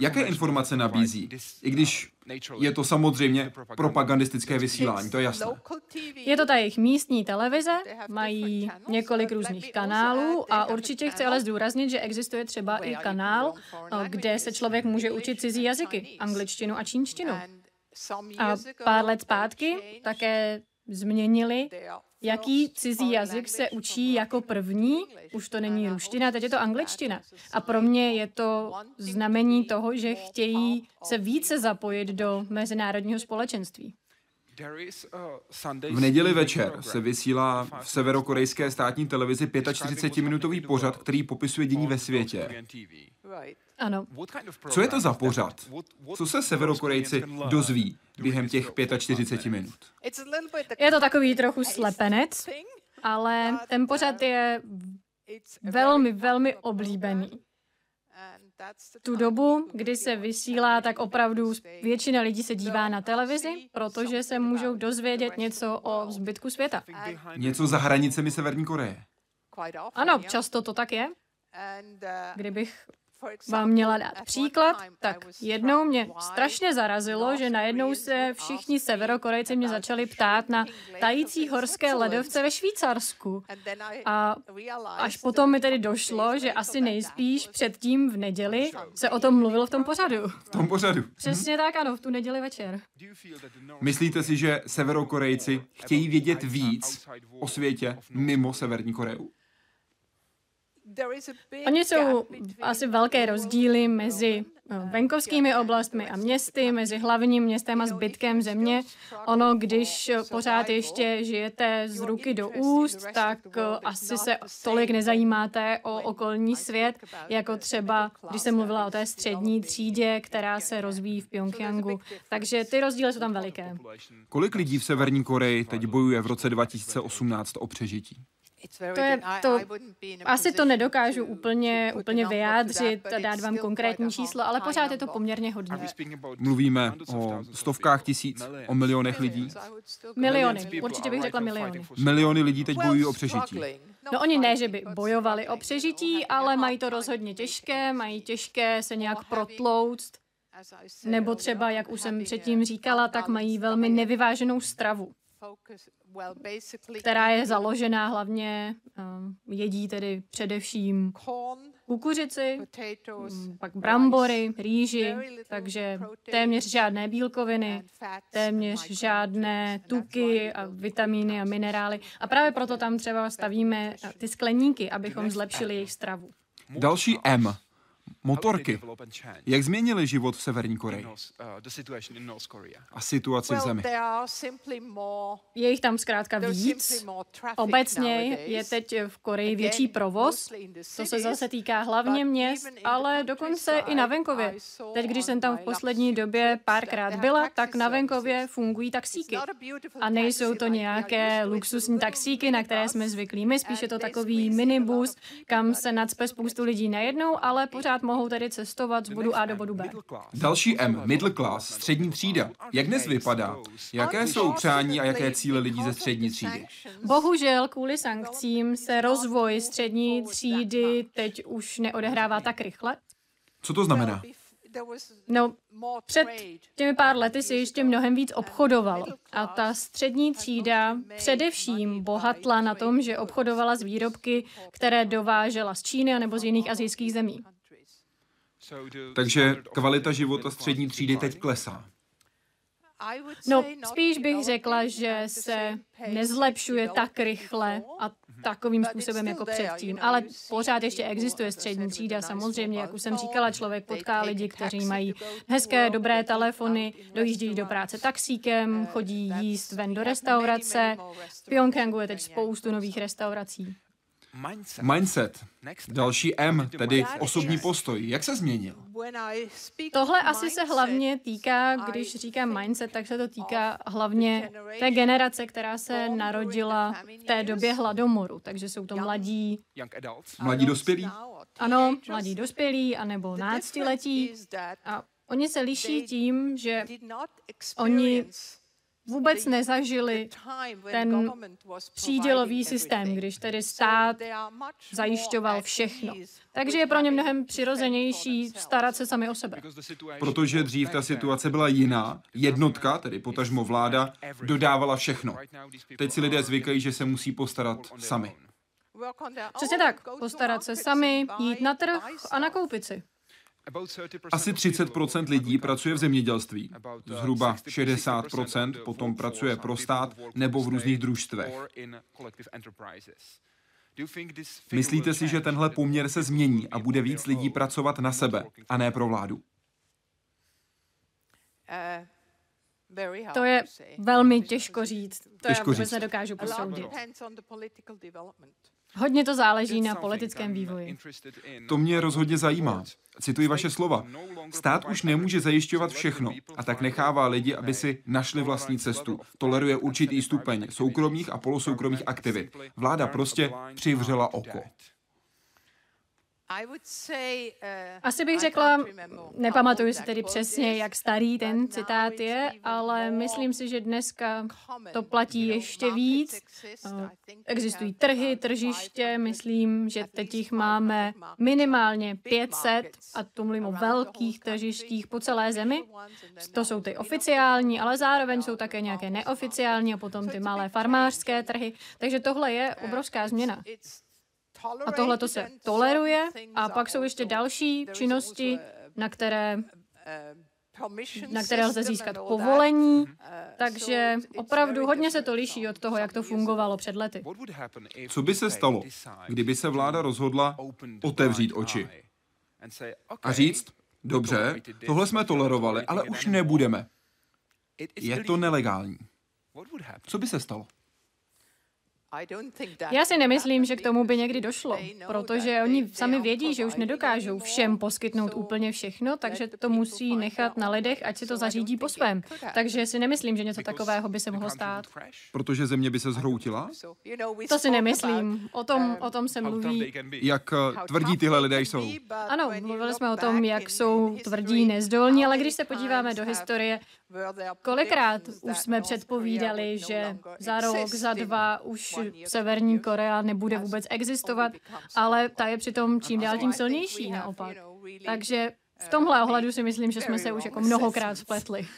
Jaké informace nabízí? I když je to samozřejmě propagandistické vysílání, to je jasné. Je to ta jejich místní televize, mají několik různých kanálů a určitě chci ale zdůraznit, že existuje třeba i kanál, kde se člověk může učit cizí jazyky, angličtinu a čínštinu. A pár let zpátky také změnili, jaký cizí jazyk se učí jako první. Už to není ruština, teď je to angličtina. A pro mě je to znamení toho, že chtějí se více zapojit do mezinárodního společenství. V neděli večer se vysílá v severokorejské státní televizi 45-minutový pořad, který popisuje dění ve světě. Ano. Co je to za pořad? Co se severokorejci dozví během těch 45 minut? Je to takový trochu slepenec, ale ten pořad je velmi, velmi oblíbený. Tu dobu, kdy se vysílá, tak opravdu většina lidí se dívá na televizi, protože se můžou dozvědět něco o zbytku světa. Něco za hranicemi Severní Koreje. Ano, často to tak je. Kdybych vám měla dát příklad, tak jednou mě strašně zarazilo, že najednou se všichni severokorejci mě začali ptát na tající horské ledovce ve Švýcarsku. A až potom mi tedy došlo, že asi nejspíš předtím v neděli se o tom mluvilo v tom pořadu. V tom pořadu. Přesně tak, ano, v tu neděli večer. Myslíte si, že severokorejci chtějí vědět víc o světě mimo Severní Koreu? Oni jsou asi velké rozdíly mezi eh, venkovskými oblastmi a městy, mezi hlavním městem a zbytkem země. Ono, když pořád ještě žijete z ruky do úst, tak eh, asi se tolik nezajímáte o okolní svět, jako třeba, když jsem mluvila o té střední třídě, která se rozvíjí v Pyongyangu. Takže ty rozdíly jsou tam veliké. Kolik lidí v Severní Koreji teď bojuje v roce 2018 o přežití? To je, to, asi to nedokážu úplně, úplně vyjádřit. a dát vám konkrétní číslo, ale pořád je to poměrně hodně. Mluvíme o stovkách tisíc, o milionech lidí. Miliony, určitě bych řekla miliony. Miliony lidí teď bojují o přežití. No oni ne, že by bojovali o přežití, ale mají to rozhodně těžké, mají těžké se nějak protlouct. Nebo třeba, jak už jsem předtím říkala, tak mají velmi nevyváženou stravu která je založená hlavně, um, jedí tedy především kukuřici, mm, pak brambory, rýži, takže téměř žádné bílkoviny, téměř žádné tuky a vitamíny a minerály. A právě proto tam třeba stavíme ty skleníky, abychom zlepšili jejich stravu. Další M motorky. Jak změnily život v Severní Koreji? A situaci v zemi? Je jich tam zkrátka víc. Obecně je teď v Koreji větší provoz. To se zase týká hlavně měst, ale dokonce i na venkově. Teď, když jsem tam v poslední době párkrát byla, tak na venkově fungují taxíky. A nejsou to nějaké luxusní taxíky, na které jsme zvyklí. My spíš je to takový minibus, kam se nadspe spoustu lidí najednou, ale pořád mohou tedy cestovat z bodu A do bodu B. Další M, middle class, střední třída. Jak dnes vypadá? Jaké jsou přání a jaké cíle lidí ze střední třídy? Bohužel kvůli sankcím se rozvoj střední třídy teď už neodehrává tak rychle. Co to znamená? No, před těmi pár lety se ještě mnohem víc obchodovalo. A ta střední třída především bohatla na tom, že obchodovala s výrobky, které dovážela z Číny nebo z jiných azijských zemí. Takže kvalita života střední třídy teď klesá. No, spíš bych řekla, že se nezlepšuje tak rychle a takovým způsobem jako předtím. Ale pořád ještě existuje střední třída. Samozřejmě, jak už jsem říkala, člověk potká lidi, kteří mají hezké, dobré telefony, dojíždějí do práce taxíkem, chodí jíst ven do restaurace. V Pyongyangu je teď spoustu nových restaurací. Mindset. Další M, tedy osobní postoj. Jak se změnil? Tohle asi se hlavně týká, když říkám mindset, tak se to týká hlavně té generace, která se narodila v té době hladomoru. Takže jsou to mladí... Mladí dospělí? Ano, mladí dospělí, anebo náctiletí. A oni se liší tím, že oni vůbec nezažili ten přídělový systém, když tedy stát zajišťoval všechno. Takže je pro ně mnohem přirozenější starat se sami o sebe. Protože dřív ta situace byla jiná. Jednotka, tedy potažmo vláda, dodávala všechno. Teď si lidé zvykají, že se musí postarat sami. Přesně tak. Postarat se sami, jít na trh a nakoupit si. Asi 30% lidí pracuje v zemědělství, zhruba 60% potom pracuje pro stát nebo v různých družstvech. Myslíte si, že tenhle poměr se změní a bude víc lidí pracovat na sebe a ne pro vládu? To je velmi těžko říct. To těžko já vůbec nedokážu posoudit. Hodně to záleží na politickém vývoji. To mě rozhodně zajímá. Cituji vaše slova. Stát už nemůže zajišťovat všechno a tak nechává lidi, aby si našli vlastní cestu. Toleruje určitý stupeň soukromých a polosoukromých aktivit. Vláda prostě přivřela oko. Uh, Asi bych řekla, nepamatuju si tedy přesně, jak starý ten citát je, ale myslím si, že dneska to platí ještě víc. Uh, existují trhy, tržiště, myslím, že teď jich máme minimálně 500 a to mluvím o velkých tržištích po celé zemi. To jsou ty oficiální, ale zároveň jsou také nějaké neoficiální a potom ty malé farmářské trhy. Takže tohle je obrovská změna. A tohle to se toleruje a pak jsou ještě další činnosti, na které na které lze získat povolení, takže opravdu hodně se to liší od toho, jak to fungovalo před lety. Co by se stalo, kdyby se vláda rozhodla otevřít oči a říct, dobře, tohle jsme tolerovali, ale už nebudeme. Je to nelegální. Co by se stalo? Já si nemyslím, že k tomu by někdy došlo, protože oni sami vědí, že už nedokážou všem poskytnout úplně všechno, takže to musí nechat na lidech, ať si to zařídí po svém. Takže si nemyslím, že něco takového by se mohlo stát. Protože země by se zhroutila? To si nemyslím. O tom, o tom se mluví. Jak eh, tvrdí tyhle lidé jsou? Ano, mluvili jsme o tom, jak jsou tvrdí, nezdolní, ale když se podíváme do historie, Kolikrát už jsme předpovídali, že za rok, za dva už Severní Korea nebude vůbec existovat, ale ta je přitom čím dál tím silnější naopak. Takže v tomhle ohledu si myslím, že jsme se už jako mnohokrát spletli.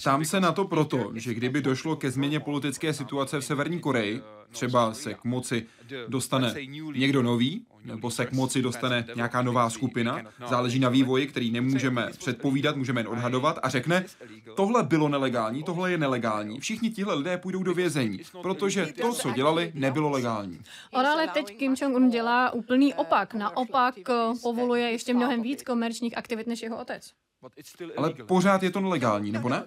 Ptám se na to proto, že kdyby došlo ke změně politické situace v Severní Koreji, třeba se k moci dostane někdo nový, nebo se k moci dostane nějaká nová skupina, záleží na vývoji, který nemůžeme předpovídat, můžeme jen odhadovat, a řekne, tohle bylo nelegální, tohle je nelegální, všichni tihle lidé půjdou do vězení, protože to, co dělali, nebylo legální. On ale teď Kim Jong-un dělá úplný opak, naopak eh, povoluje ještě mnohem víc komerčních aktivit než jeho otec. Ale pořád je to nelegální, nebo ne?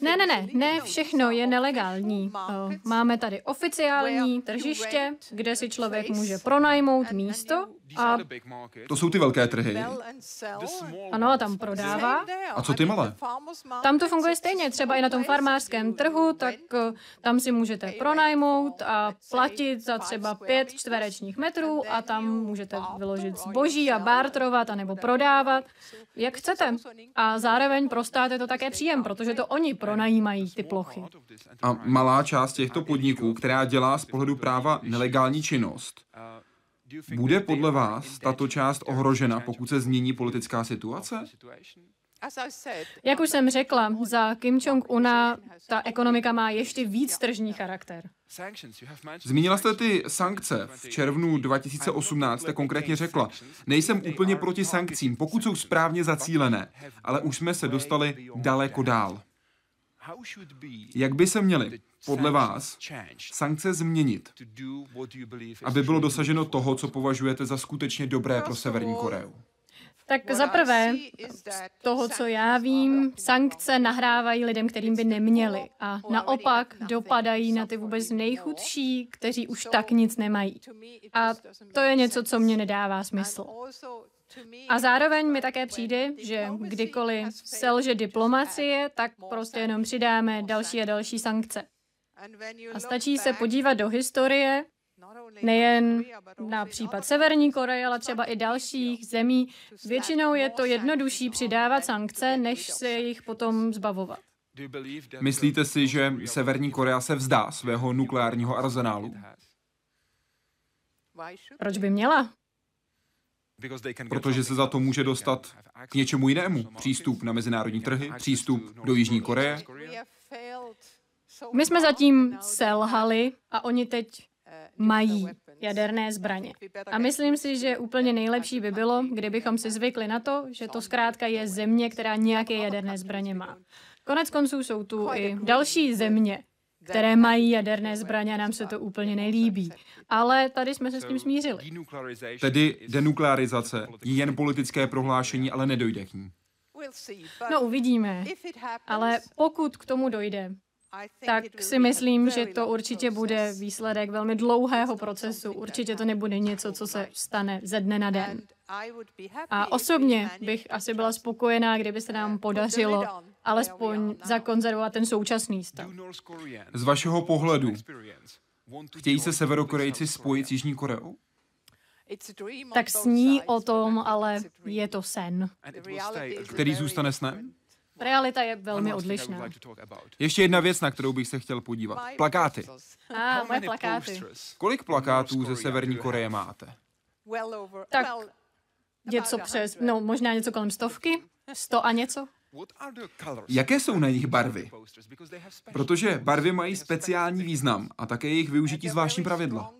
Ne, ne, ne, ne všechno je nelegální. Máme tady oficiální tržiště, kde si člověk může pronajmout místo a To jsou ty velké trhy. ano, a tam prodává. A co ty malé? Tam to funguje stejně, třeba i na tom farmářském trhu, tak tam si můžete pronajmout a platit za třeba pět čtverečních metrů a tam můžete vyložit zboží a bartrovat anebo prodávat, jak chcete. A zároveň pro stát je to také příjem, protože to oni pronajímají ty plochy. A malá část těchto podniků, která dělá z pohledu práva nelegální činnost, bude podle vás tato část ohrožena, pokud se změní politická situace? Jak už jsem řekla, za Kim Jong-una ta ekonomika má ještě víc tržní charakter. Zmínila jste ty sankce. V červnu 2018 jste konkrétně řekla, nejsem úplně proti sankcím, pokud jsou správně zacílené, ale už jsme se dostali daleko dál. Jak by se měly, podle vás, sankce změnit, aby bylo dosaženo toho, co považujete za skutečně dobré pro Severní Koreu? Tak za prvé, z toho, co já vím, sankce nahrávají lidem, kterým by neměli. A naopak dopadají na ty vůbec nejchudší, kteří už tak nic nemají. A to je něco, co mě nedává smysl. A zároveň mi také přijde, že kdykoliv selže diplomacie, tak prostě jenom přidáme další a další sankce. A stačí se podívat do historie, nejen na případ Severní Koreje, ale třeba i dalších zemí. Většinou je to jednodušší přidávat sankce, než se jich potom zbavovat. Myslíte si, že Severní Korea se vzdá svého nukleárního arzenálu? Proč by měla? Protože se za to může dostat k něčemu jinému. Přístup na mezinárodní trhy, přístup do Jižní Koreje. My jsme zatím selhali a oni teď mají jaderné zbraně. A myslím si, že úplně nejlepší by bylo, kdybychom si zvykli na to, že to zkrátka je země, která nějaké jaderné zbraně má. Konec konců jsou tu i další země, které mají jaderné zbraně a nám se to úplně nelíbí. Ale tady jsme se s tím smířili. Tedy denuklearizace je jen politické prohlášení, ale nedojde k ní. No uvidíme. Ale pokud k tomu dojde, tak si myslím, že to určitě bude výsledek velmi dlouhého procesu. Určitě to nebude něco, co se stane ze dne na den. A osobně bych asi byla spokojená, kdyby se nám podařilo alespoň zakonzervovat ten současný stav. Z vašeho pohledu, chtějí se severokorejci spojit s Jižní Koreou? Tak sní o tom, ale je to sen. Který zůstane snem? Realita je velmi odlišná. Ještě jedna věc, na kterou bych se chtěl podívat. Plakáty. A moje plakáty. Kolik plakátů ze Severní Koreje máte? Tak něco přes, no možná něco kolem stovky, sto a něco. Jaké jsou na nich barvy? Protože barvy mají speciální význam a také jejich využití zvláštní pravidla.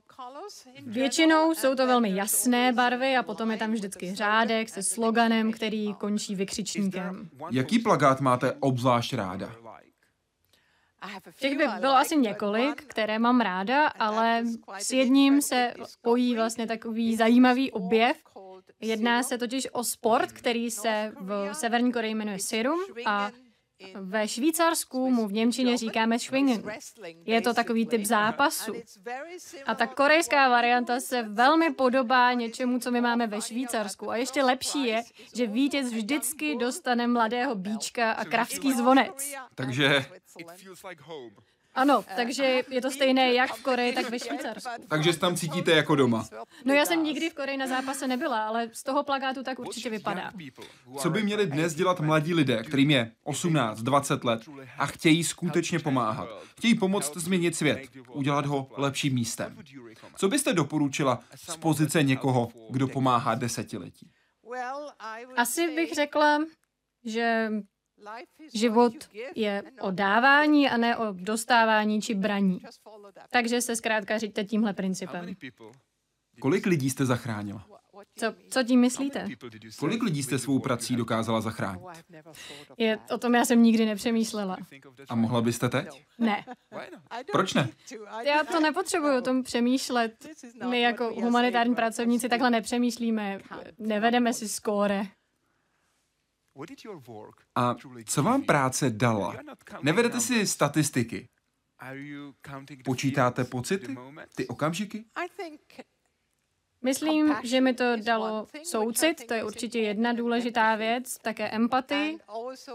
Většinou jsou to velmi jasné barvy a potom je tam vždycky řádek se sloganem, který končí vykřičníkem. Jaký plakát máte obzvlášť ráda? Těch by bylo asi několik, které mám ráda, ale s jedním se pojí vlastně takový zajímavý objev. Jedná se totiž o sport, který se v Severní Koreji jmenuje Serum a ve Švýcarsku mu v Němčině říkáme schwingen. Je to takový typ zápasu. A ta korejská varianta se velmi podobá něčemu, co my máme ve Švýcarsku. A ještě lepší je, že vítěz vždycky dostane mladého bíčka a kravský zvonec. Takže Ano, takže je to stejné jak v Koreji, tak ve Švýcarsku. Takže se tam cítíte jako doma. No já jsem nikdy v Koreji na zápase nebyla, ale z toho plakátu tak určitě vypadá. Co by měli dnes dělat mladí lidé, kterým je 18, 20 let a chtějí skutečně pomáhat? Chtějí pomoct změnit svět, udělat ho lepším místem. Co byste doporučila z pozice někoho, kdo pomáhá desetiletí? Asi bych řekla, že Život je o dávání a ne o dostávání či braní. Takže se zkrátka říďte tímhle principem. Kolik lidí jste zachránila? Co, co tím myslíte? Kolik lidí jste svou prací dokázala zachránit? Je, o tom já jsem nikdy nepřemýšlela. A mohla byste teď? Ne. Proč ne? Já to nepotřebuji o tom přemýšlet. My jako humanitární pracovníci takhle nepřemýšlíme. Nevedeme si skóre. A co vám práce dala? Nevedete si statistiky. Počítáte pocity? Ty okamžiky? Myslím, že mi to dalo soucit, to je určitě jedna důležitá věc, také empatii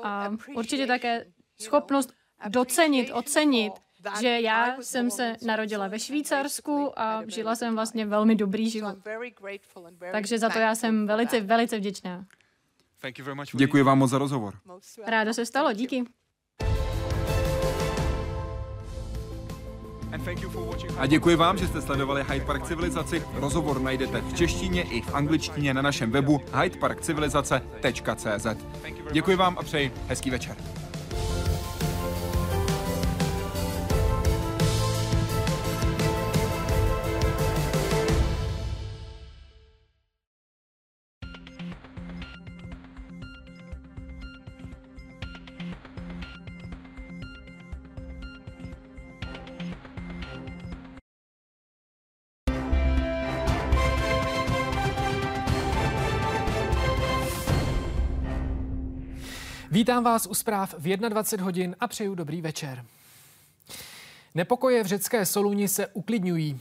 a určitě také schopnost docenit, ocenit, že já jsem se narodila ve Švýcarsku a žila jsem vlastně velmi dobrý život. Takže za to já jsem velice, velice vděčná. Děkuji vám moc za rozhovor. Ráda se stalo, díky. A děkuji vám, že jste sledovali Hyde Park Civilizaci. Rozhovor najdete v češtině i v angličtině na našem webu hydeparkcivilizace.cz. Děkuji vám a přeji hezký večer. Vítám vás u zpráv v 21 hodin a přeju dobrý večer. Nepokoje v řecké Soluni se uklidňují.